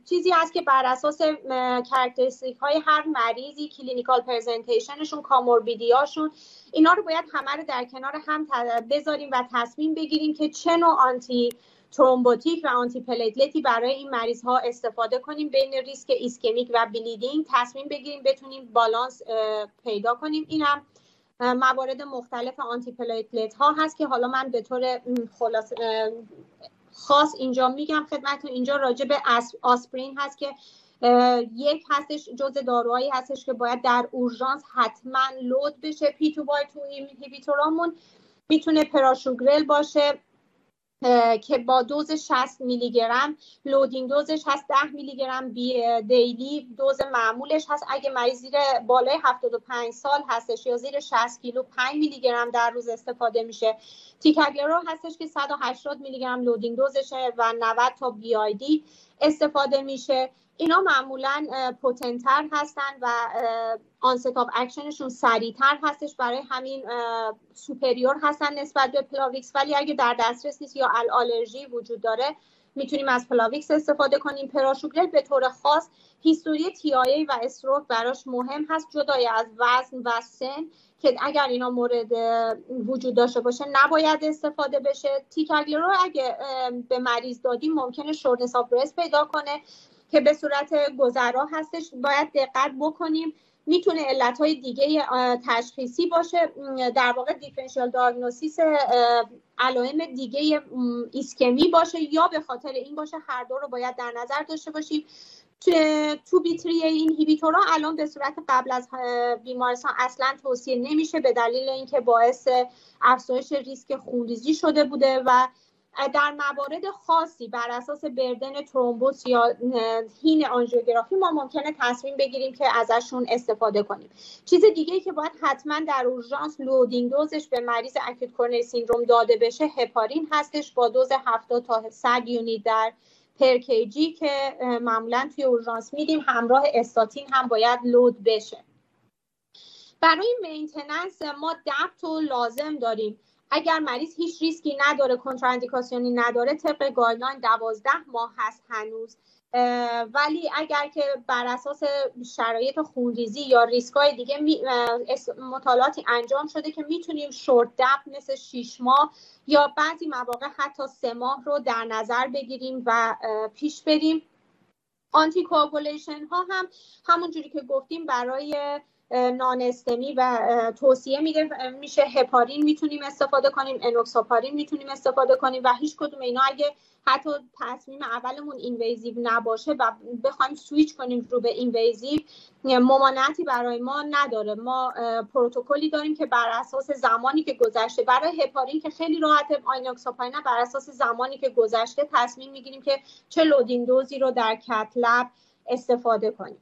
چیزی است که بر اساس characteristic های هر مریضی clinical presentation شون comorbidity اشون اینا رو باید همه رو در کنار هم بذاریم و تصمیم بگیریم که چه نوع antithrombotic و antiplatelet ی برای این مریض ها استفاده کنیم بین ریسک ischemic و bleeding. تصمیم بگیریم بتونیم بالانس پیدا کنیم. اینم موارد مختلف antiplatelet ها هست که حالا من به طور خلاص خاص اینجا میگم خدمتتون. اینجا راجع به آسپرین هست که یک هستش جز داروهایی هستش که باید در اورژانس حتما load بشه. P2Y12 می‌تونه prasugrel باشه. که با دوز 60 میلی گرم loading dose ش هست 10 میلی گرم daily dose معمولش هست. اگه مریض زیر بالای 75 سال هستش یا زیر 60 کیلو 5 میلی گرم در روز استفاده میشه. ticagrelor هستش که 180 میلی گرم loading dose شه و 90 تا BID استفاده میشه. اینا معمولا potent تر هستن و onset of action شون سریعتر هستش برای همین superior هستن نسبت به Plavix. ولی اگه در دسترس نیست یا آلرژی وجود داره می‌تونیم از Plavix استفاده کنیم. prasugrel به طور خاص history TIA و stroke براش مهم هست جدای از وزن و سن که اگر اینا مورد وجود داشته باشه نباید استفاده بشه. ticagrelor اگه به مریض دادیم ممکنه shortness of پیدا کنه. که به صورت گذرا هستش باید دقت بکنیم. می‌تونه علت های دیگه تشخیصی باشه. در واقع دیفرنشیال داگنوسیس علائم دیگه ایسکمی باشه یا به خاطر این باشه هر دو رو باید در نظر داشته باشیم. تو بیتری این هیبیتورا الان به صورت قبل از بیمارستان اصلا توصیه نمیشه به دلیل اینکه باعث افزایش ریسک خونریزی شده بوده و در موارد خاصی بر اساس burden thrombus یا حین آنژیوگرافی ما ممکنه تصمیم بگیریم که ازشون استفاده کنیم. چیز دیگه که باید حتما در اورژانس loading dose ش به مریض acute coronary syndrome داده بشه هپارین هستش با دوز 70 تا 100 unit در per kg که معمولا توی اورژانس میدیم. همراه استاتین هم باید load بشه. برای maintenance ما DAPT و لازم داریم. اگر مریض هیچ ریسکی نداره contraindication ی نداره طبق guideline دوازده ماه هست هنوز. ولی اگر که بر اساس شرایط خونریزی یا ریسکای دیگه مطالعاتی انجام شده که می‌تونیم short DAPT مثل 6 ماه یا بعضی مواقع حتی سه ماه رو در نظر بگیریم و پیش بریم. anti ها هم همونجوری که گفتیم برای non-STEMI و توصیه میشه هپارین می‌تونیم استفاده کنیم enoxaparin می‌تونیم استفاده کنیم و هیچ کدوم اینا اگه حتی تصمیم اولمون invasive نباشه و بخوایم سویچ کنیم رو به invasive ممانعتی برای ما نداره. ما پروتکلی داریم که بر اساس زمانی که گذشته برای هپارین که خیلی راحته enoxaparin بر اساس زمانی که گذشته تصمیم می‌گیریم که چه loading dose ی رو در cath lab استفاده کنیم.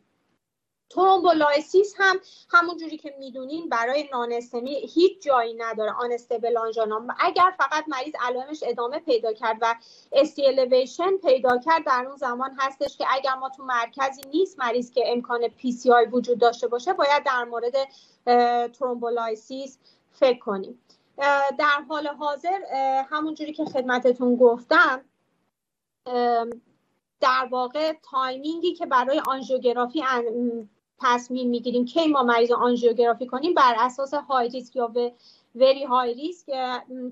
thrombolysis هم همون جوری که می‌دونین برای non-STEMI هیچ جایی نداره. unstable angina اگر فقط مریض علائمش ادامه پیدا کرد و ST elevation پیدا کرد در اون زمان هستش که اگر ما تو مرکزی نیست مریض که امکان PCI وجود داشته باشه باید در مورد thrombolysis فکر کنیم. در حال حاضر همون جوری که خدمتتون گفتم در واقع timing ی که برای آنژیوگرافی تصمیم می‌گیریم کی ما مریض آنژیوگرافی کنیم بر اساس high risk یا very high risk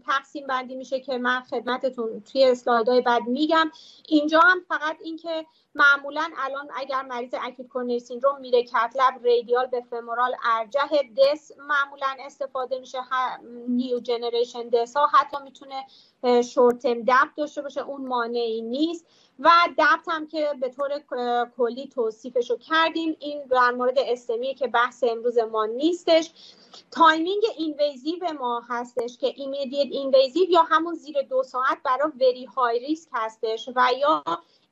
تقسیم بندی میشه که من خدمتتون توی اسلایدهای بعد میگم. اینجا هم فقط اینکه معمولا الان اگر مریض acute coronary syndrome میره cath lab radial به femoral ارجحه DES معمولا استفاده میشه new generation DES ها. حتی می‌تونه short term DAPT داشته باشه اون مانعی نیست. و DAPT هم که به طور کلی توصیفش رو کردیم این در مورد STEMI ه که بحث امروز ما نیستش. timing invasive ما هستش که immediate invasive یا همون زیر دو ساعت برای very high risk هستش و یا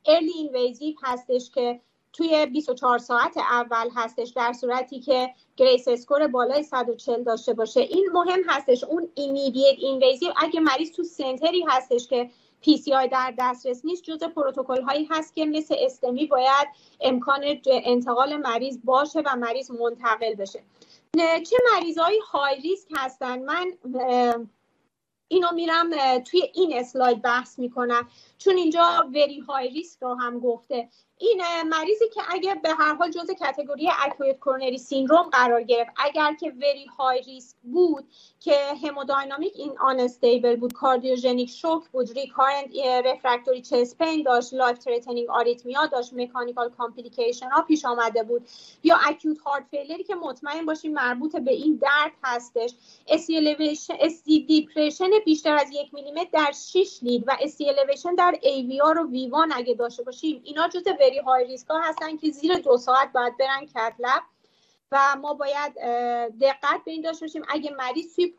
early invasive هستش که توی 24 ساعت اول هستش در صورتی که GRACE score بالای 140 داشته باشه. این مهم هستش اون immediate invasive اگه مریض تو center ی هستش که PCI در دسترس نیست جزء پروتکل هایی هست که مثل استمی باید امکان انتقال مریض باشه و مریض منتقل بشه. چه مریض های های ریسک هستن. من اینو میرم توی این اسلاید بحث می‌کنم. چون اینجا وری های ریسک رو هم گفته. این مریضی که اگر به هر حال جزء کتگوری اکویت کورنری سیندروم قرار گرفت اگر که وری های ریسک بود که hemodynamically unstable بود cardiogenic shock بود recurrent refractory chest pain داشت life threatening arrhythmia داشت mechanical complication ها پیش آمده بود یا acute heart failure ی که مطمئن باشیم مربوط به این درد هستش. ST depression بیشتر از یک میلیمتر در 6 lead و ST در aVR و V1 اگه داشته باشیم اینا جزء high risk ها هستن که زیر دو ساعت باید برن cath lab و ما باید دقت به این داشته باشیم. اگه مریض توی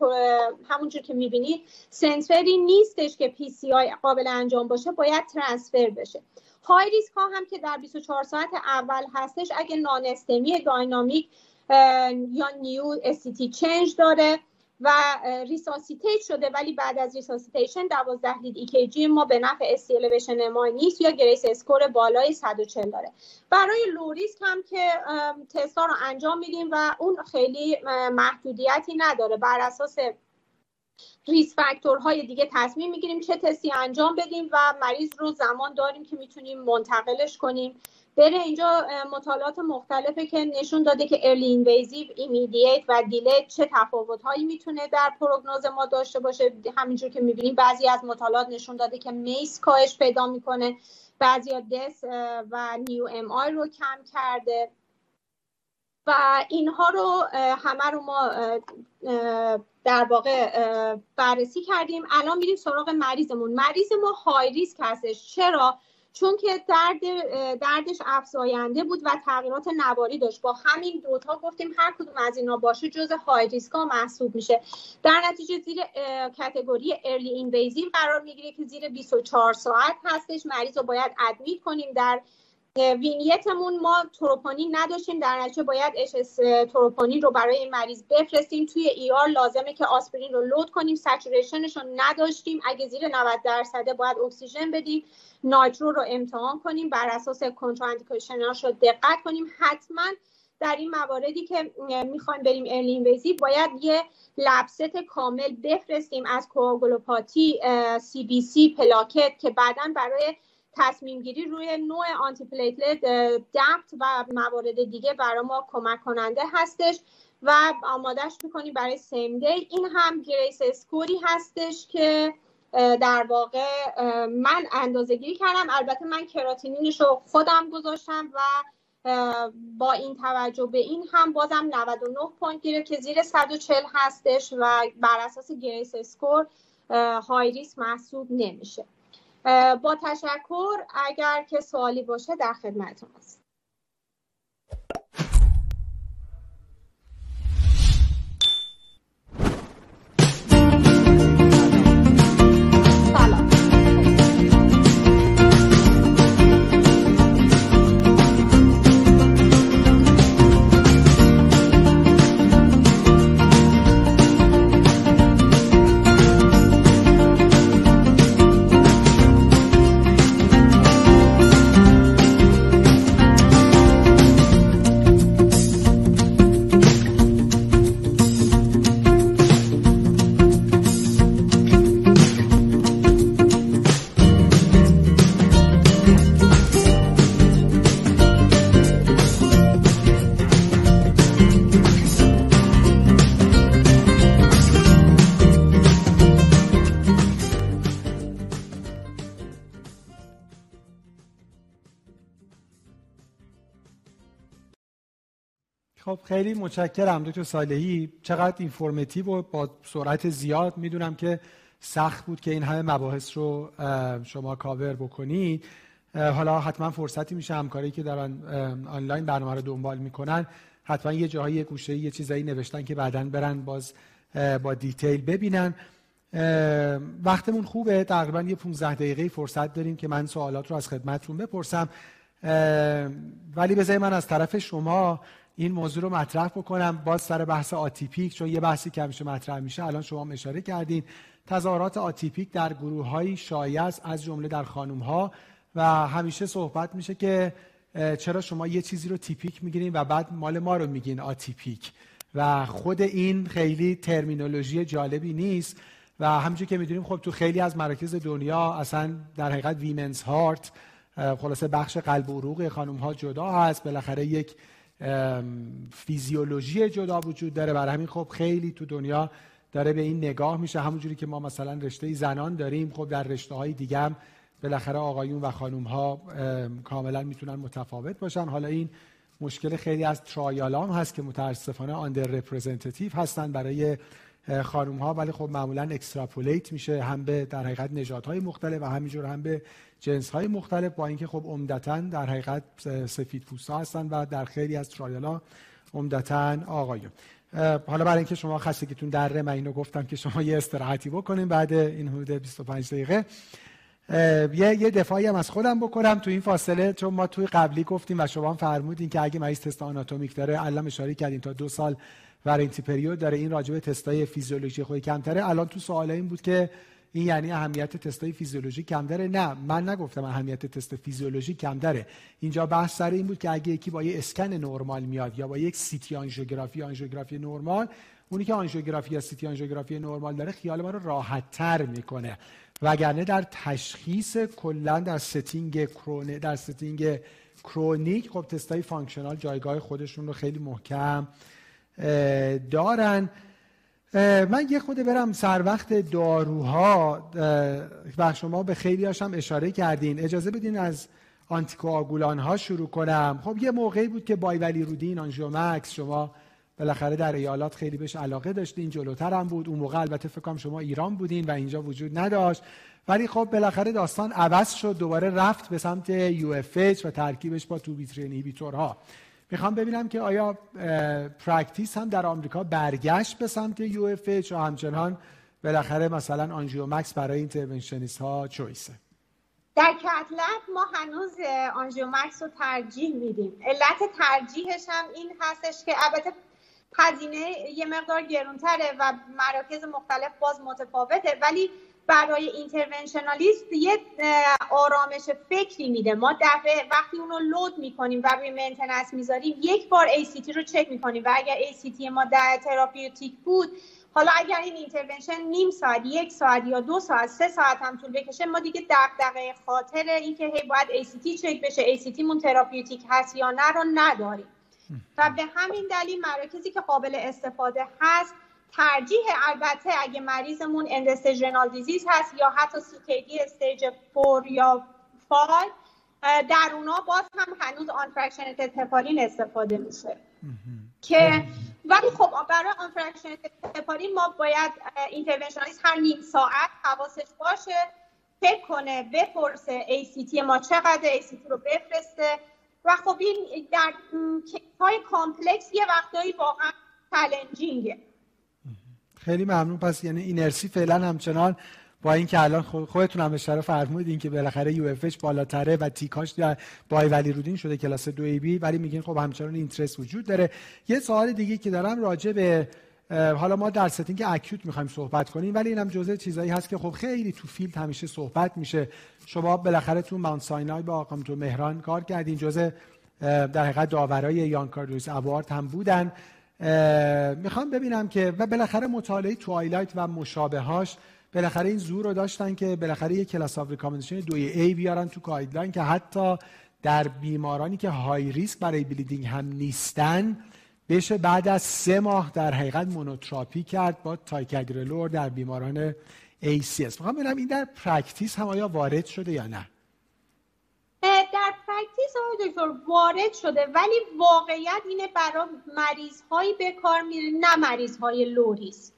همونجور که می‌بینید center ی نیستش که PCI قابل انجام باشه باید transfer بشه. high risk ها هم که در 24 ساعت اول هستش اگه NSTEMI dynamic یا new ST change داره و resuscitate شده ولی بعد از resuscitation 12 lead EKG ما به نفع ST elevation ما نیست یا GRACE score بالای 140 داره. برای low risk هم که تستا رو انجام میدیم و اون خیلی محدودیتی نداره. بر اساس risk factor های دیگه تصمیم می‌گیریم چه تستی انجام بدیم و مریض رو زمان داریم که می‌تونیم منتقلش کنیم. بره اینجا مطالعات مختلفه که نشون داده که early invasive immediate و delayed چه تفاوتهایی می‌تونه در prognosis ما داشته باشه. همینجور که می‌بینیم بعضی از مطالعات نشون داده که MACE کاهش پیدا می‌کنه. بعضی دس و نیو ام آی رو کم کرده. و اینها رو همه رو ما در واقع بررسی کردیم. الان میریم سراغ مریضمون. مریض ما های ریسک هستش. چرا؟ چون که درد دردش افزاینده بود و تغییرات نواری داشت. با همین دوتا گفتیم هر کدوم از اینا باشه جز های ریسکا محسوب میشه. در نتیجه زیر category early invasive قرار می‌گیره که زیر 24 ساعت هستش. مریض رو باید admit کنیم در vignette مون ما تروپونین نداشتیم. در نتیجه باید hs troponin رو برای مریض بفرستیم. توی ER لازمه که آسپرین رو load کنیم. saturation ش رو نداشتیم. اگه زیر 90 درصده باید اکسیژن بدیم. nitro رو امتحان کنیم. بر اساس contraindication اش رو دقت کنیم. حتما در این مواردی که می‌خوایم بریم early invasive باید یه lab set کامل بفرستیم از coagulopathy CBC پلاکت که بعدا برای تصمیم گیری روی نوع antiplatelet DAPT و موارد دیگه برای ما کمک کننده هستش و آمادهش می‌کنیم برای same day این هم GRACE score ی هستش که در واقع من اندازه گیری کردم. البته من کراتینینش رو خودم گذاشتم و با این توجه به این هم بازم 99 point گیره که زیر 140 هستش و بر اساس GRACE score high risk محسوب نمیشه. با تشکر اگر که سوالی باشه در خدمتتون هست خیلی متشکرم دکتر صالحی. چقدر informative و با سرعت زیاد می‌دونم که سخت بود که این همه مباحث رو شما کاور بکنید. حالا حتما فرصتی میشه همکاری که دارن آنلاین برنامه رو دنبال می‌کنن حتما یه جاهای یه گوشه یه چیزایی نوشتن که بعدا برن باز با detail ببینن. وقتمون خوبه. تقریبا یه 15 دقیقه فرصت داریم که من سوالات رو از خدمتتون بپرسم. ولی بذارید من از طرف شما این موضوع رو مطرح بکنم. باز سر بحث آتیپیک چون یه بحثی که همیشه مطرح میشه الان شما اشاره کردین. تظاهرات آتیپیک در گروه های شایع از جمله در خانم ها و همیشه صحبت میشه که چرا شما یه چیزی رو تیپیک می‌گیرین و بعد مال ما رو میگین آتیپیک. و خود این خیلی ترمینولوژی جالبی نیست. و همونجور که می‌دونیم خب تو خیلی از مراکز دنیا اصلا در حقیقت women's heart خلاصه بخش قلب و عروق خانم ها جدا هست. بالاخره یک فیزیولوژی جدا وجود داره. برای همین خب خیلی تو دنیا داره به این نگاه میشه. همونجوری که ما مثلا رشته زنان داریم خب در رشته های دیگه هم بالاخره آقایون و خانوم ها کاملا می‌تونن متفاوت باشن. حالا این مشکل خیلی از trial ام هست که متاسفانه under representative هستن برای خانوم ها ولی خب معمولا extrapolate میشه هم به در حقیقت نژادهای مختلف و همینجور هم به جنس های مختلف با اینکه خب عمدتا در حقیقت سفید پوستا هستن و در خیلی از ترایل ها عمدتا آقایون. حالا برای اینکه شما خستگیتون دره من اینو گفتم که شما یه استراحتی بکنیم بعد این حدود 25 دقیقه. یه یه دفاعی هم از خودم بکنم تو این فاصله چون ما توی قبلی گفتیم و شما هم فرمودین که اگه مریض تست آناتومیک داره الان اشاره کردیم تا دو سال ورنتی پریود داره. این راجبه تستای فیزیولوژی خود کمتره. الان تو سوال این بود که این یعنی اهمیت تستای فیزیولوژی کم داره نه من نگفتم اهمیت تست فیزیولوژی کم داره اینجا بحث سر این بود که اگه یکی با یه اسکن نرمال میاد یا با یک CT آنژیوگرافی آنژیوگرافی نرمال اونی که آنژیوگرافی یا CT آنژیوگرافی نرمال داره خیال ما رو راحت تر می‌کنه. وگرنه در تشخیص کلا در setting کرونه در setting chronic خب تستای functional جایگاه خودشون رو خیلی محکم دارن. من یه خود برم سر وقت داروها و شما به خیلی هاشم اشاره کردین. اجازه بدین از آنتیکواگولان ها شروع کنم. خب یه موقعی بود که ولی رودین آنژیومکس شما بالاخره در ایالات خیلی بهش علاقه داشتین جلوتر هم بود. اون موقع البته فکر شما ایران بودین و اینجا وجود نداشت. ولی خب بالاخره داستان عوض شد دوباره رفت به سمت یو و ترکیبش با تو بیترین می‌خوام ببینم که آیا practice هم در آمریکا برگشت به سمت UFH و همچنان بالاخره مثلا Angiomax برای interventionist ها choice ه؟ در cath lab ما هنوز Angiomax رو ترجیح میدیم. علت ترجیحش هم این هستش که البته هزینه یه مقدار گرونتره و مراکز مختلف باز متفاوته ولی برای interventionalist یه آرامش فکری میده. ما دفعه وقتی اونو load می‌کنیم و روی maintenance می‌ذاریم یک بار ACT رو چک می‌کنیم و اگر ACT ما در therapeutic بود حالا اگر این intervention نیم ساعت یک ساعت یا دو ساعت سه ساعت هم طول بکشه ما دیگه دغدغه خاطر اینکه هی باید ACT چک بشه ACT مون therapeutic هست یا نه رو نداریم. و به همین دلیل مراکزی که قابل استفاده هست ترجیح البته اگه مریضمون end-stage renal disease هست یا حتی CKD stage 4 یا 5 در اونا باز هم هنوز unfractionated heparin استفاده میشه. که ولی خب برای unfractionated heparin ما باید interventionalist هر نیم ساعت حواسش باشه فکر کنه بپرسه ACT ما چقدر ACT رو بفرسته و خب این در high complex یه وقتایی واقعا challenging ه خیلی ممنون. پس یعنی اینرسی فعلا همچنان با اینکه الان خودتون هم اشاره فرمودین که بالاخره یو اف بالاتره و تیکاش در بای ولی رودین شده کلاس دو ای بی ولی میگین خب همچنان اینترست وجود داره. یه سوال دیگه که دارم راجع به حالا ما در ستینگ اکیوت می‌خوایم صحبت کنیم ولی اینم جزء چیزایی هست که خب خیلی تو فیلد همیشه صحبت میشه. شما بالاخره تو ماونت ساینای با آقام تو مهران کار کردین. جزء در حقیقت داورای یان کاردوس اوارد هم بودن. می‌خوام ببینم که و بالاخره مطالعه TWILIGHT و مشابهاش بالاخره این زور رو داشتن که بالاخره یک class of recommendation دوی A بیارن تو guideline که حتی در بیمارانی که high risk برای bleeding هم نیستن بشه بعد از سه ماه در حقیقت monotherapy کرد با ticagrelor در بیماران ACS می‌خوام ببینم این در practice هم آیا وارد شده یا نه. practice آقای دکتر وارد شده ولی واقعیت اینه برای مریض هایی به کار میره نه مریض های low risk.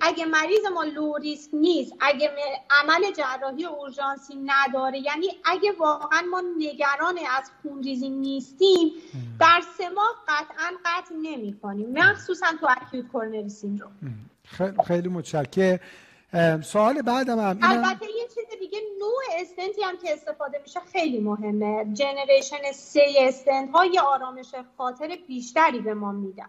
اگه مریض ما low risk نیست اگه عمل جراحی اورژانسی نداره یعنی اگه واقعا ما نگران از خونریزی نیستیم در سه ماه قطعا قطع نمی کنیم مخصوصا تو acute coronary syndrome. خیلی متشکرم. سوال بعدم هم البته یه چیز نوع استنتی هم که استفاده میشه خیلی مهمه. generation سی استنت ها یه آرامش خاطر بیشتری به ما میدن.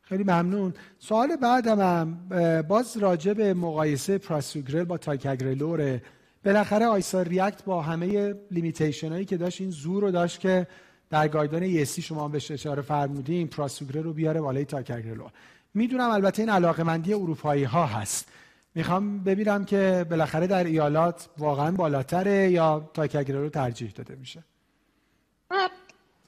خیلی ممنون. سوال بعدم هم باز راجع به مقایسه prasugrel با ticagrelor ه بالاخره ISAR-REACT با همه limitation هایی که داشت این زور رو داشت که در guideline ESC شما بهش اشاره فرمودین prasugrel رو بیاره بالای ticagrelor می‌دونم البته این علاقه مندی اروپایی ها هست. می‌خوام ببینم که بالاخره در ایالات واقعا بالاتره یا ticagrelor رو ترجیح داده میشه؟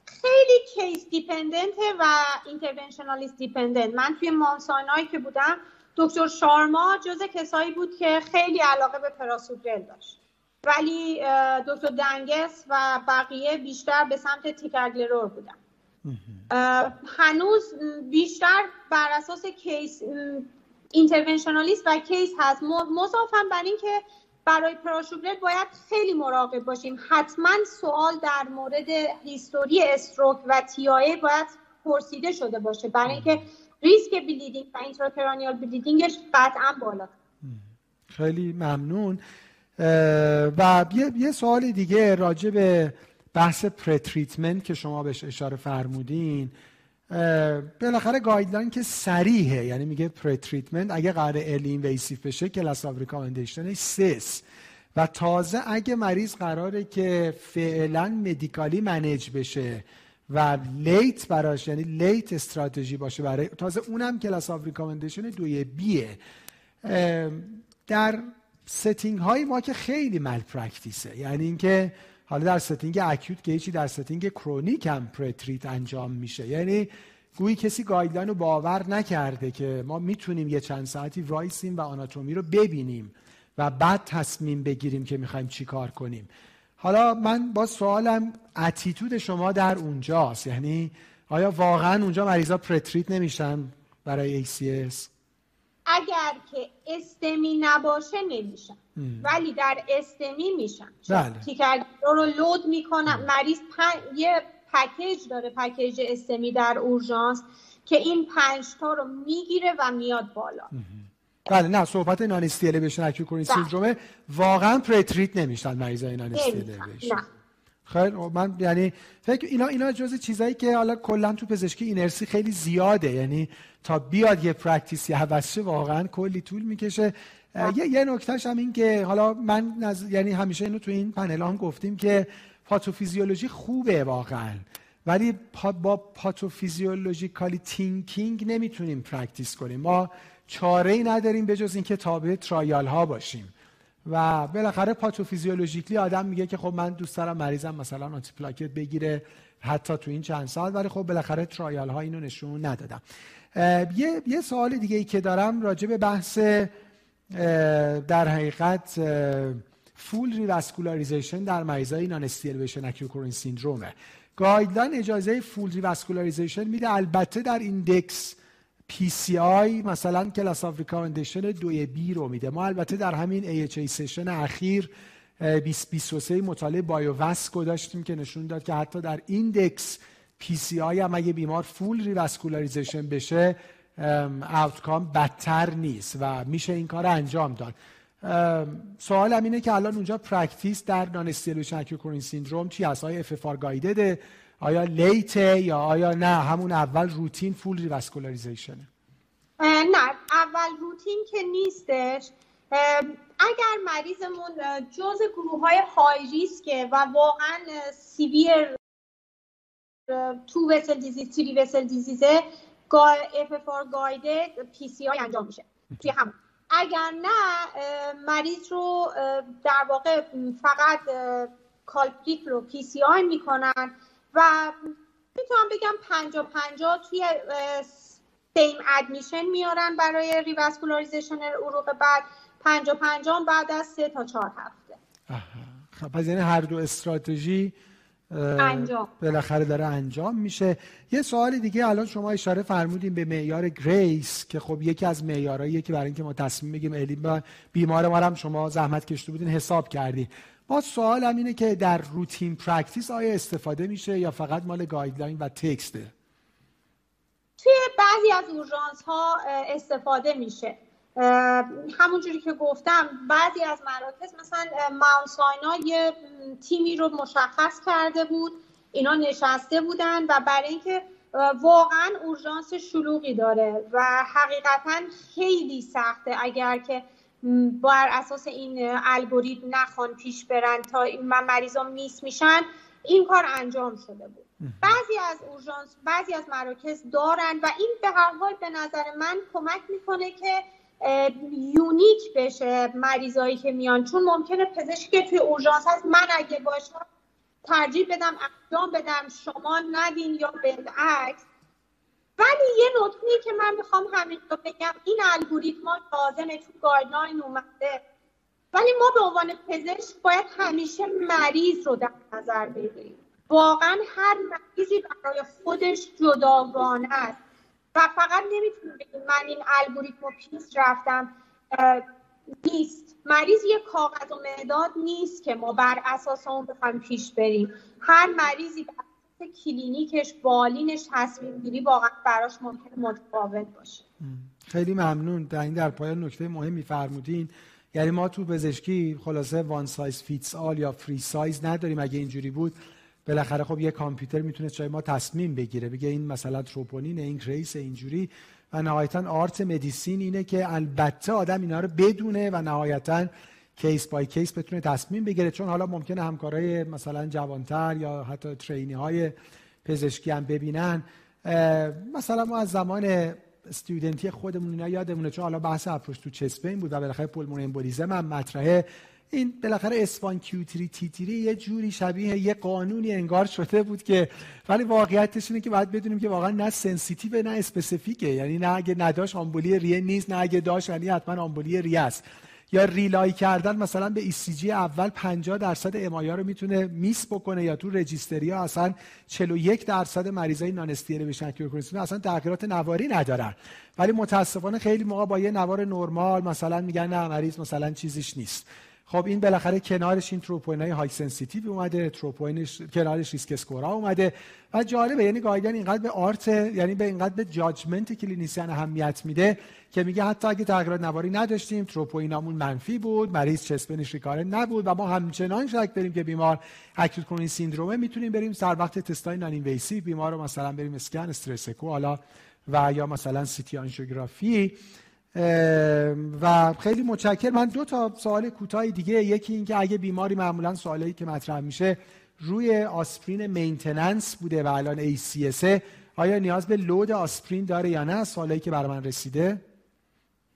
خیلی case dependent و interventionalist dependent من توی Mount Sinai یی که بودم دکتر شارما جز کسایی بود که خیلی علاقه به prasugrel داشت. ولی دکتر دنگس و بقیه بیشتر به سمت ticagrelor بودن. هنوز بیشتر بر اساس case interventionalist و case هست. مضافم بر اینکه برای prasugrel باید خیلی مراقب باشیم. حتما سوال در مورد history stroke و TIA باید پرسیده شده باشه. برای اینکه ریسک bleeding و intracranial bleeding ش قطعا بالا. خیلی ممنون. و یه, یه سوال دیگه راجع به بحث pretreatment که شما بهش اشاره فرمودین. بالاخره guideline که سریحه یعنی میگه pretreatment اگه قرار early invasive بشه class of recommendation ش سه‌س و تازه اگه مریض قراره که فعلا medically manage بشه و late براش یعنی late strategy باشه برای تازه اونم class of recommendation دوی B ه در setting های ما که خیلی malpractice ه یعنی اینکه حالا در setting acute که هیچی در setting chronic هم pretreat انجام میشه. یعنی گویی کسی guideline رو باور نکرده که ما می‌تونیم یه چند ساعتی وایسیم و آناتومی رو ببینیم و بعد تصمیم بگیریم که می‌خوایم چی کار کنیم. حالا من با سوالم attitude شما در اونجاست. یعنی آیا واقعا اونجا مریضا pretreat نمیشن برای ACS اگر که STEMI نباشه نمیشن. ولی در STEMI میشن بله. رو load می‌کنن مریض یه package داره package STEMI در اورژانس که این پنج تا رو می‌گیره و میاد بالا. بله نه صحبت non-ST elevation acute syndrome ه واقعا pretreat نمیشن مریضای non نه. خیلی من یعنی فکر اینا اینا جزء چیزایی که حالا کلا تو پزشکی اینرسی خیلی زیاده. یعنی تا بیاد یه practice یه واقعا کلی طول می‌کشه. یه, یه نکتهش هم این که حالا من نز... یعنی همیشه اینو تو این پنل هم گفتیم که پاتوفیزیولوژی خوبه واقعا. ولی پا با pathophysiologically thinking نمی‌تونیم practice کنیم. ما چاره ای نداریم به جز اینکه تابع trial ها باشیم. و بالاخره pathophysiologically آدم میگه که خب من دوست دارم مریضم مثلا آنتی پلاکت بگیره حتی تو این چند ساعت ولی خب بالاخره trial ها اینو نشون ندادن یه, یه سوال دیگه ای که دارم راجع به بحث در حقیقت full revascularization در مریضای non-ST elevation acute coronary syndrome ه guideline اجازه full revascularization میده. البته در index PCI مثلا class of recommendation دوی B رو میده. ما البته در همین AHA session اخیر 2023 مطالعه BIOVASC و داشتیم که نشون داد که حتی در index PCI هم اگه بیمار full revascularization بشه outcome بدتر نیست و میشه این کار انجام داد. سوال اینه که الان اونجا practice در non-ST elevation syndrome چی هست؟ آیا FFR guided ه آیا late ه یا آیا نه؟ همون اول روتین full revascularization ه نه اول روتین که نیستش. اگر مریضمون جز گروه های high risk ه و واقعا severe two vessel disease three vessel disease ه PCI انجام میشه. توی هم اگر نه مریض رو در واقع فقط culprit رو PCI می‌کنن و می‌تونم بگم پنجا پنجا توی same admission میارن برای revascularization عروق بعد. پنجا پنجا بعد از سه تا چهار هفته. خب پس یعنی هر دو استراتژی انجام. بالاخره داره انجام میشه. یه سوال دیگه الان شما اشاره فرمودیم به معیار GRACE که خب یکی از معیارهاییه که برای اینکه ما تصمیم بگیم بیمار ما هم شما زحمت کشیده بودین حساب کردین. باز سوال هم اینه که در routine practice آیا استفاده میشه یا فقط مال guideline و text ه؟ توی بعضی از اورژانس ها استفاده میشه. همونجوری که گفتم بعضی از مراکز مثلا Mount Sinai یه تیمی رو مشخص کرده بود اینا نشسته بودن و برای اینکه واقعا اورژانس شلوغی داره و حقیقتا خیلی سخته. اگر که بر اساس این الگوریتم نخوان پیش برن تا من مریضا میس میشن این کار انجام شده بود. بعضی از اورژانس بعضی از مراکز دارن و این به هر حال به نظر من کمک می‌کنه که یونیک بشه مریضایی که میان. چون ممکنه پزشکی توی اورژانس هست من اگه باشم ترجیح بدم انجام بدم شما ندین یا بالعکس. ولی یه نکته که من می‌خوام همین رو بگم این الگوریتم لازمه تو گایدلاین اومده. ولی ما به عنوان پزشک باید همیشه مریض رو در نظر بگیریم. واقعا هر مریضی برای خودش جداگانه است. و فقط نمی‌تونیم بگیم من این الگوریتم رو پیش رفتم نیست. مریض یه کاغذ و مداد نیست که ما بر اساس اون بخوایم پیش بریم. هر مریضی بر کلینیکش بالینش تصمیم گیری واقعا براش ممکن متفاوت باشه. خیلی ممنون. در این در پایان نکته مهمی فرمودین. یعنی ما تو پزشکی خلاصه one size fits all یا free size نداریم. اگه اینجوری بود بالاخره خب یه کامپیوتر می‌تونه جای ما تصمیم بگیره. بگه این مثلا troponin increase اینجوری و نهایتا art medicine اینه که البته آدم اینا رو بدونه و نهایتا case by case بتونه تصمیم بگیره. چون حالا ممکنه همکارای مثلا جوانتر یا حتی trainee های پزشکی هم ببینن مثلا ما از زمان student ی خودمون اینا یادمونه چون حالا بحث approach to chest pain بود و بالاخره pulmonary embolism هم مطرحه این بالاخره اسپان کیوتری تیتری یه جوری شبیه یه قانونی انگار شده بود که ولی واقعیتش اینه که باید بدونیم که واقعا نه sensitive نه specific ه یعنی نه اگه نداشت آمبولی ریه نیست نه اگه داشت یعنی حتما آمبولی ریه است. یا rely کردن مثلا به ECG اول 50 درصد MI ها رو می‌تونه miss بکنه یا تو registry ها اصلا 41 درصد مریضای non-ST elevation اصلا تغییرات نواری ندارن. ولی متاسفانه خیلی موقع با یه نوار نرمال مثلا میگن نه مریض مثلا چیزیش نیست. خب این بالاخره کنارش این تروپوین های high sensitive اومده تروپوینش کنارش risk score ا اومده و جالبه یعنی guideline اینقدر به art یعنی به اینقدر به judgment clinician اهمیت میده که میگه حتی اگه تغییرات نواری نداشتیم تروپوینامون منفی بود مریض chest pain ش recurrent نبود و ما همچنان شک داریم که بیمار acute coronary syndrome ه می‌تونیم بریم سر وقت تستای نان بیمار رو مثلا بریم اسکن استرس حالا و یا مثلا CT آنژیوگرافی. و خیلی متشکر من دو تا سوال کوتاه دیگه یکی اینکه اگه بیماری معمولا سوالی که مطرح میشه روی آسپرین maintenance بوده و الان ACS آیا نیاز به load آسپرین داره یا نه؟ سوالی که برای من رسیده.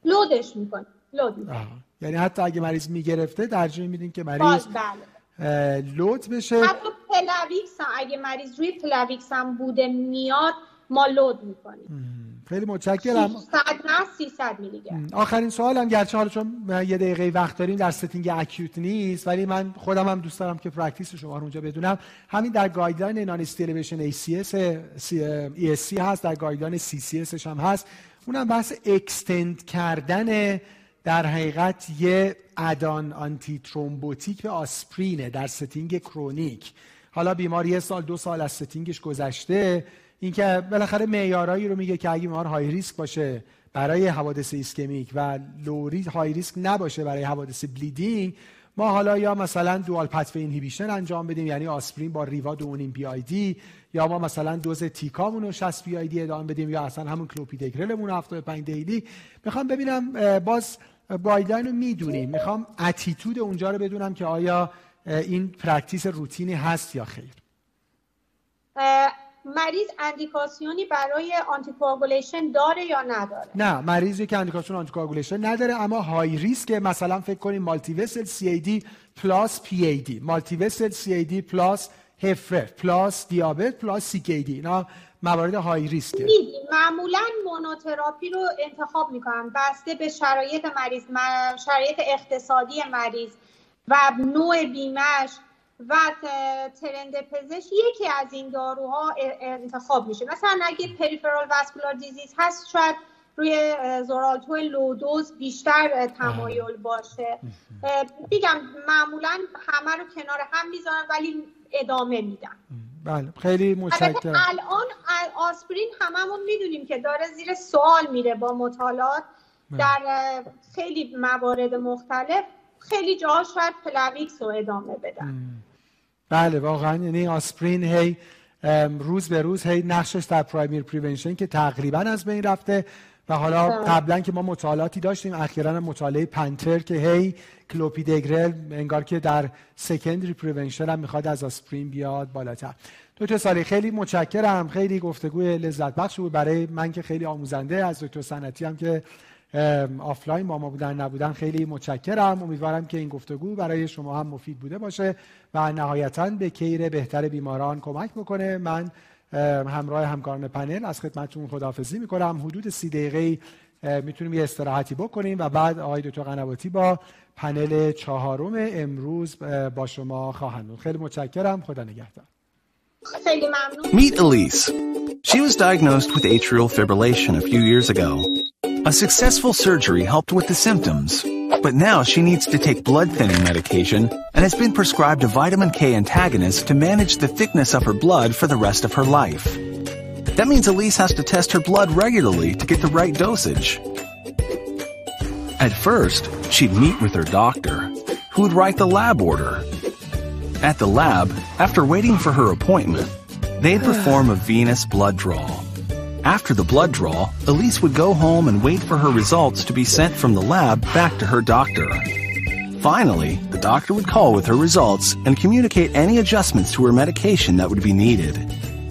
load ش می‌کنه load یعنی حتی اگه مریض می‌گرفته ترجیح میدین که مریض بله. load بشه. حتی پلاویکس اگه مریض روی پلاویکس هم بوده میاد ما load می‌کنیم. خیلی متشکرم. 600 نه 300 میلی گرم آخرین سوالم گرچه حالا چون یه دقیقه وقت داریم در setting acute نیست ولی من خودم هم دوست دارم که practice شما رو اونجا بدونم. همین در guideline non-ST elevation ACS ESC هست در guideline CCS هم هست. اونم بحث extend کردن در حقیقت یه add-on antithrombotic به آسپرینه در setting chronic. حالا بیماری یه سال دو سال از stenting ش گذشته. اینکه بالاخره معیارایی رو میگه که اگه بیمار high risk باشه برای حوادث ischemic و ولی high risk نباشه برای حوادث bleeding ما حالا یا مثلا dual pathway inhibition انجام بدیم یعنی آسپرین با riva دو BID یا ما مثلا دوز tica مون رو 60 BID ادامه بدیم یا اصلا همون کلوپیدگرلمون 75 daily می‌خوام ببینم باز guideline رو می‌دونیم. می‌خوام attitude اونجا رو بدونم که آیا این پرکتیس روتینی هست یا خیر. مریض اندیکاسیونی برای anticoagulation داره یا نداره؟ نه مریضی که اندیکاسیون anticoagulation نداره اما high risk مثلا فکر کنیم multivessel CAD پلاس پی ای دی مالتی وسل سی ای دی پلاس هفرف پلاس دیابت پلاس سی کی دی اینا موارد high risk ه معمولا monotherapy رو انتخاب می‌کنن بسته به شرایط مریض شرایط اقتصادی مریض و نوع بیمش و trend پزشک یکی از این داروها انتخاب میشه. مثلا اگه peripheral vascular disease هست شاید روی Xarelto low dose بیشتر تمایل باشه. میگم معمولا همه رو کنار هم می‌ذارن ولی ادامه میدن. بله خیلی متشکرم. الان آسپرین هممون می‌دونیم که داره زیر سوال میره با مطالعات. بله. در خیلی موارد مختلف خیلی جاها شاید پلاویکس رو ادامه بدن. بله واقعا. یعنی آسپرین هی روز به روز هی نقشش در primary prevention که تقریبا از بین رفته و حالا بله. قبلا که ما مطالعاتی داشتیم اخیرا مطالعه PANTHER که هی کلوپیدگرل انگار که در secondary prevention هم می‌خواد از آسپرین بیاد بالاتر. دکتر سالی خیلی متشکرم. خیلی گفتگوی لذت بخش بود. برای من که خیلی آموزنده از دکتر سنتی هم که آفلاین با ما بودن نبودن خیلی متشکرم. امیدوارم که این گفتگو برای شما هم مفید بوده باشه و نهایتا به care بهتر بیماران کمک بکنه. من همراه همکاران پنل از خدمتتون خداحافظی می‌کنم. حدود سی دقیقه می‌تونیم یه استراحتی بکنیم و بعد آقای دکتر قنواتی با پنل چهارم امروز با شما خواهند بود. خیلی متشکرم. خدا نگهدار. خیلی ممنون. Meet Elise. She was diagnosed with atrial fibrillation a few years ago. A successful surgery helped with the symptoms, but now she needs to take blood thinning medication and has been prescribed a vitamin K antagonist to manage the thickness of her blood for the rest of her life. That means Elise has to test her blood regularly to get the right dosage. At first, she'd meet with her doctor, who would write the lab order. At the lab, after waiting for her appointment, they'd perform a venous blood draw. After the blood draw, Elise would go home and wait for her results to be sent from the lab back to her doctor. Finally, the doctor would call with her results and communicate any adjustments to her medication that would be needed.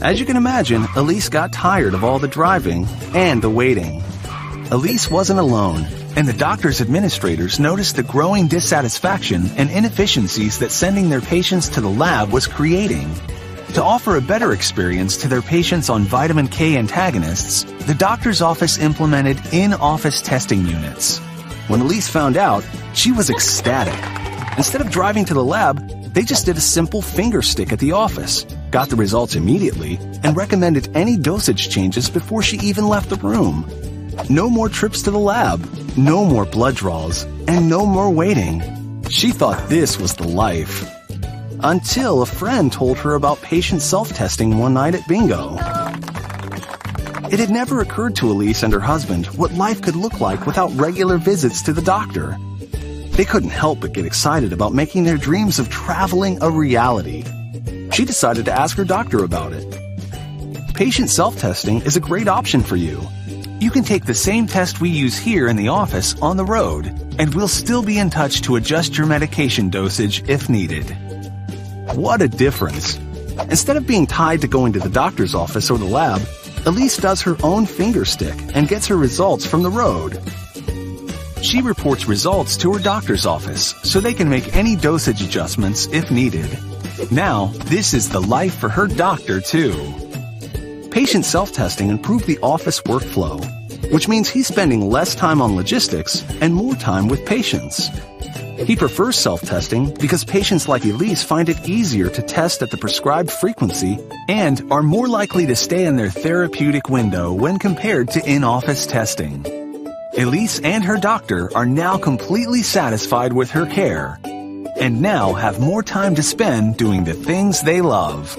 As you can imagine, Elise got tired of all the driving and the waiting. Elise wasn't alone, and the doctor's administrators noticed the growing dissatisfaction and inefficiencies that sending their patients to the lab was creating. To offer a better experience to their patients on vitamin K antagonists, the doctor's office implemented in-office testing units. When Elise found out, she was ecstatic. Instead of driving to the lab, they just did a simple finger stick at the office, got the results immediately, and recommended any dosage changes before she even left the room. No more trips to the lab, no more blood draws, and no more waiting. She thought this was the life until a friend told her about patient self-testing one night at bingo. It had never occurred to Elise and her husband what life could look like without regular visits to the doctor. They couldn't help but get excited about making their dreams of traveling a reality. She decided to ask her doctor about it. Patient self-testing is a great option for you. You can take the same test we use here in the office on the road, and we'll still be in touch to adjust your medication dosage if needed. What a difference. Instead of being tied to going to the doctor's office or the lab, Elise does her own finger stick and gets her results from the road. She reports results to her doctor's office so they can make any dosage adjustments if needed. Now, this is the life for her doctor too. Patient self-testing improved the office workflow, which means he's spending less time on logistics and more time with patients. He prefers self-testing because patients like Elise find it easier to test at the prescribed frequency and are more likely to stay in their therapeutic window when compared to in-office testing. Elise and her doctor are now completely satisfied with her care and now have more time to spend doing the things they love.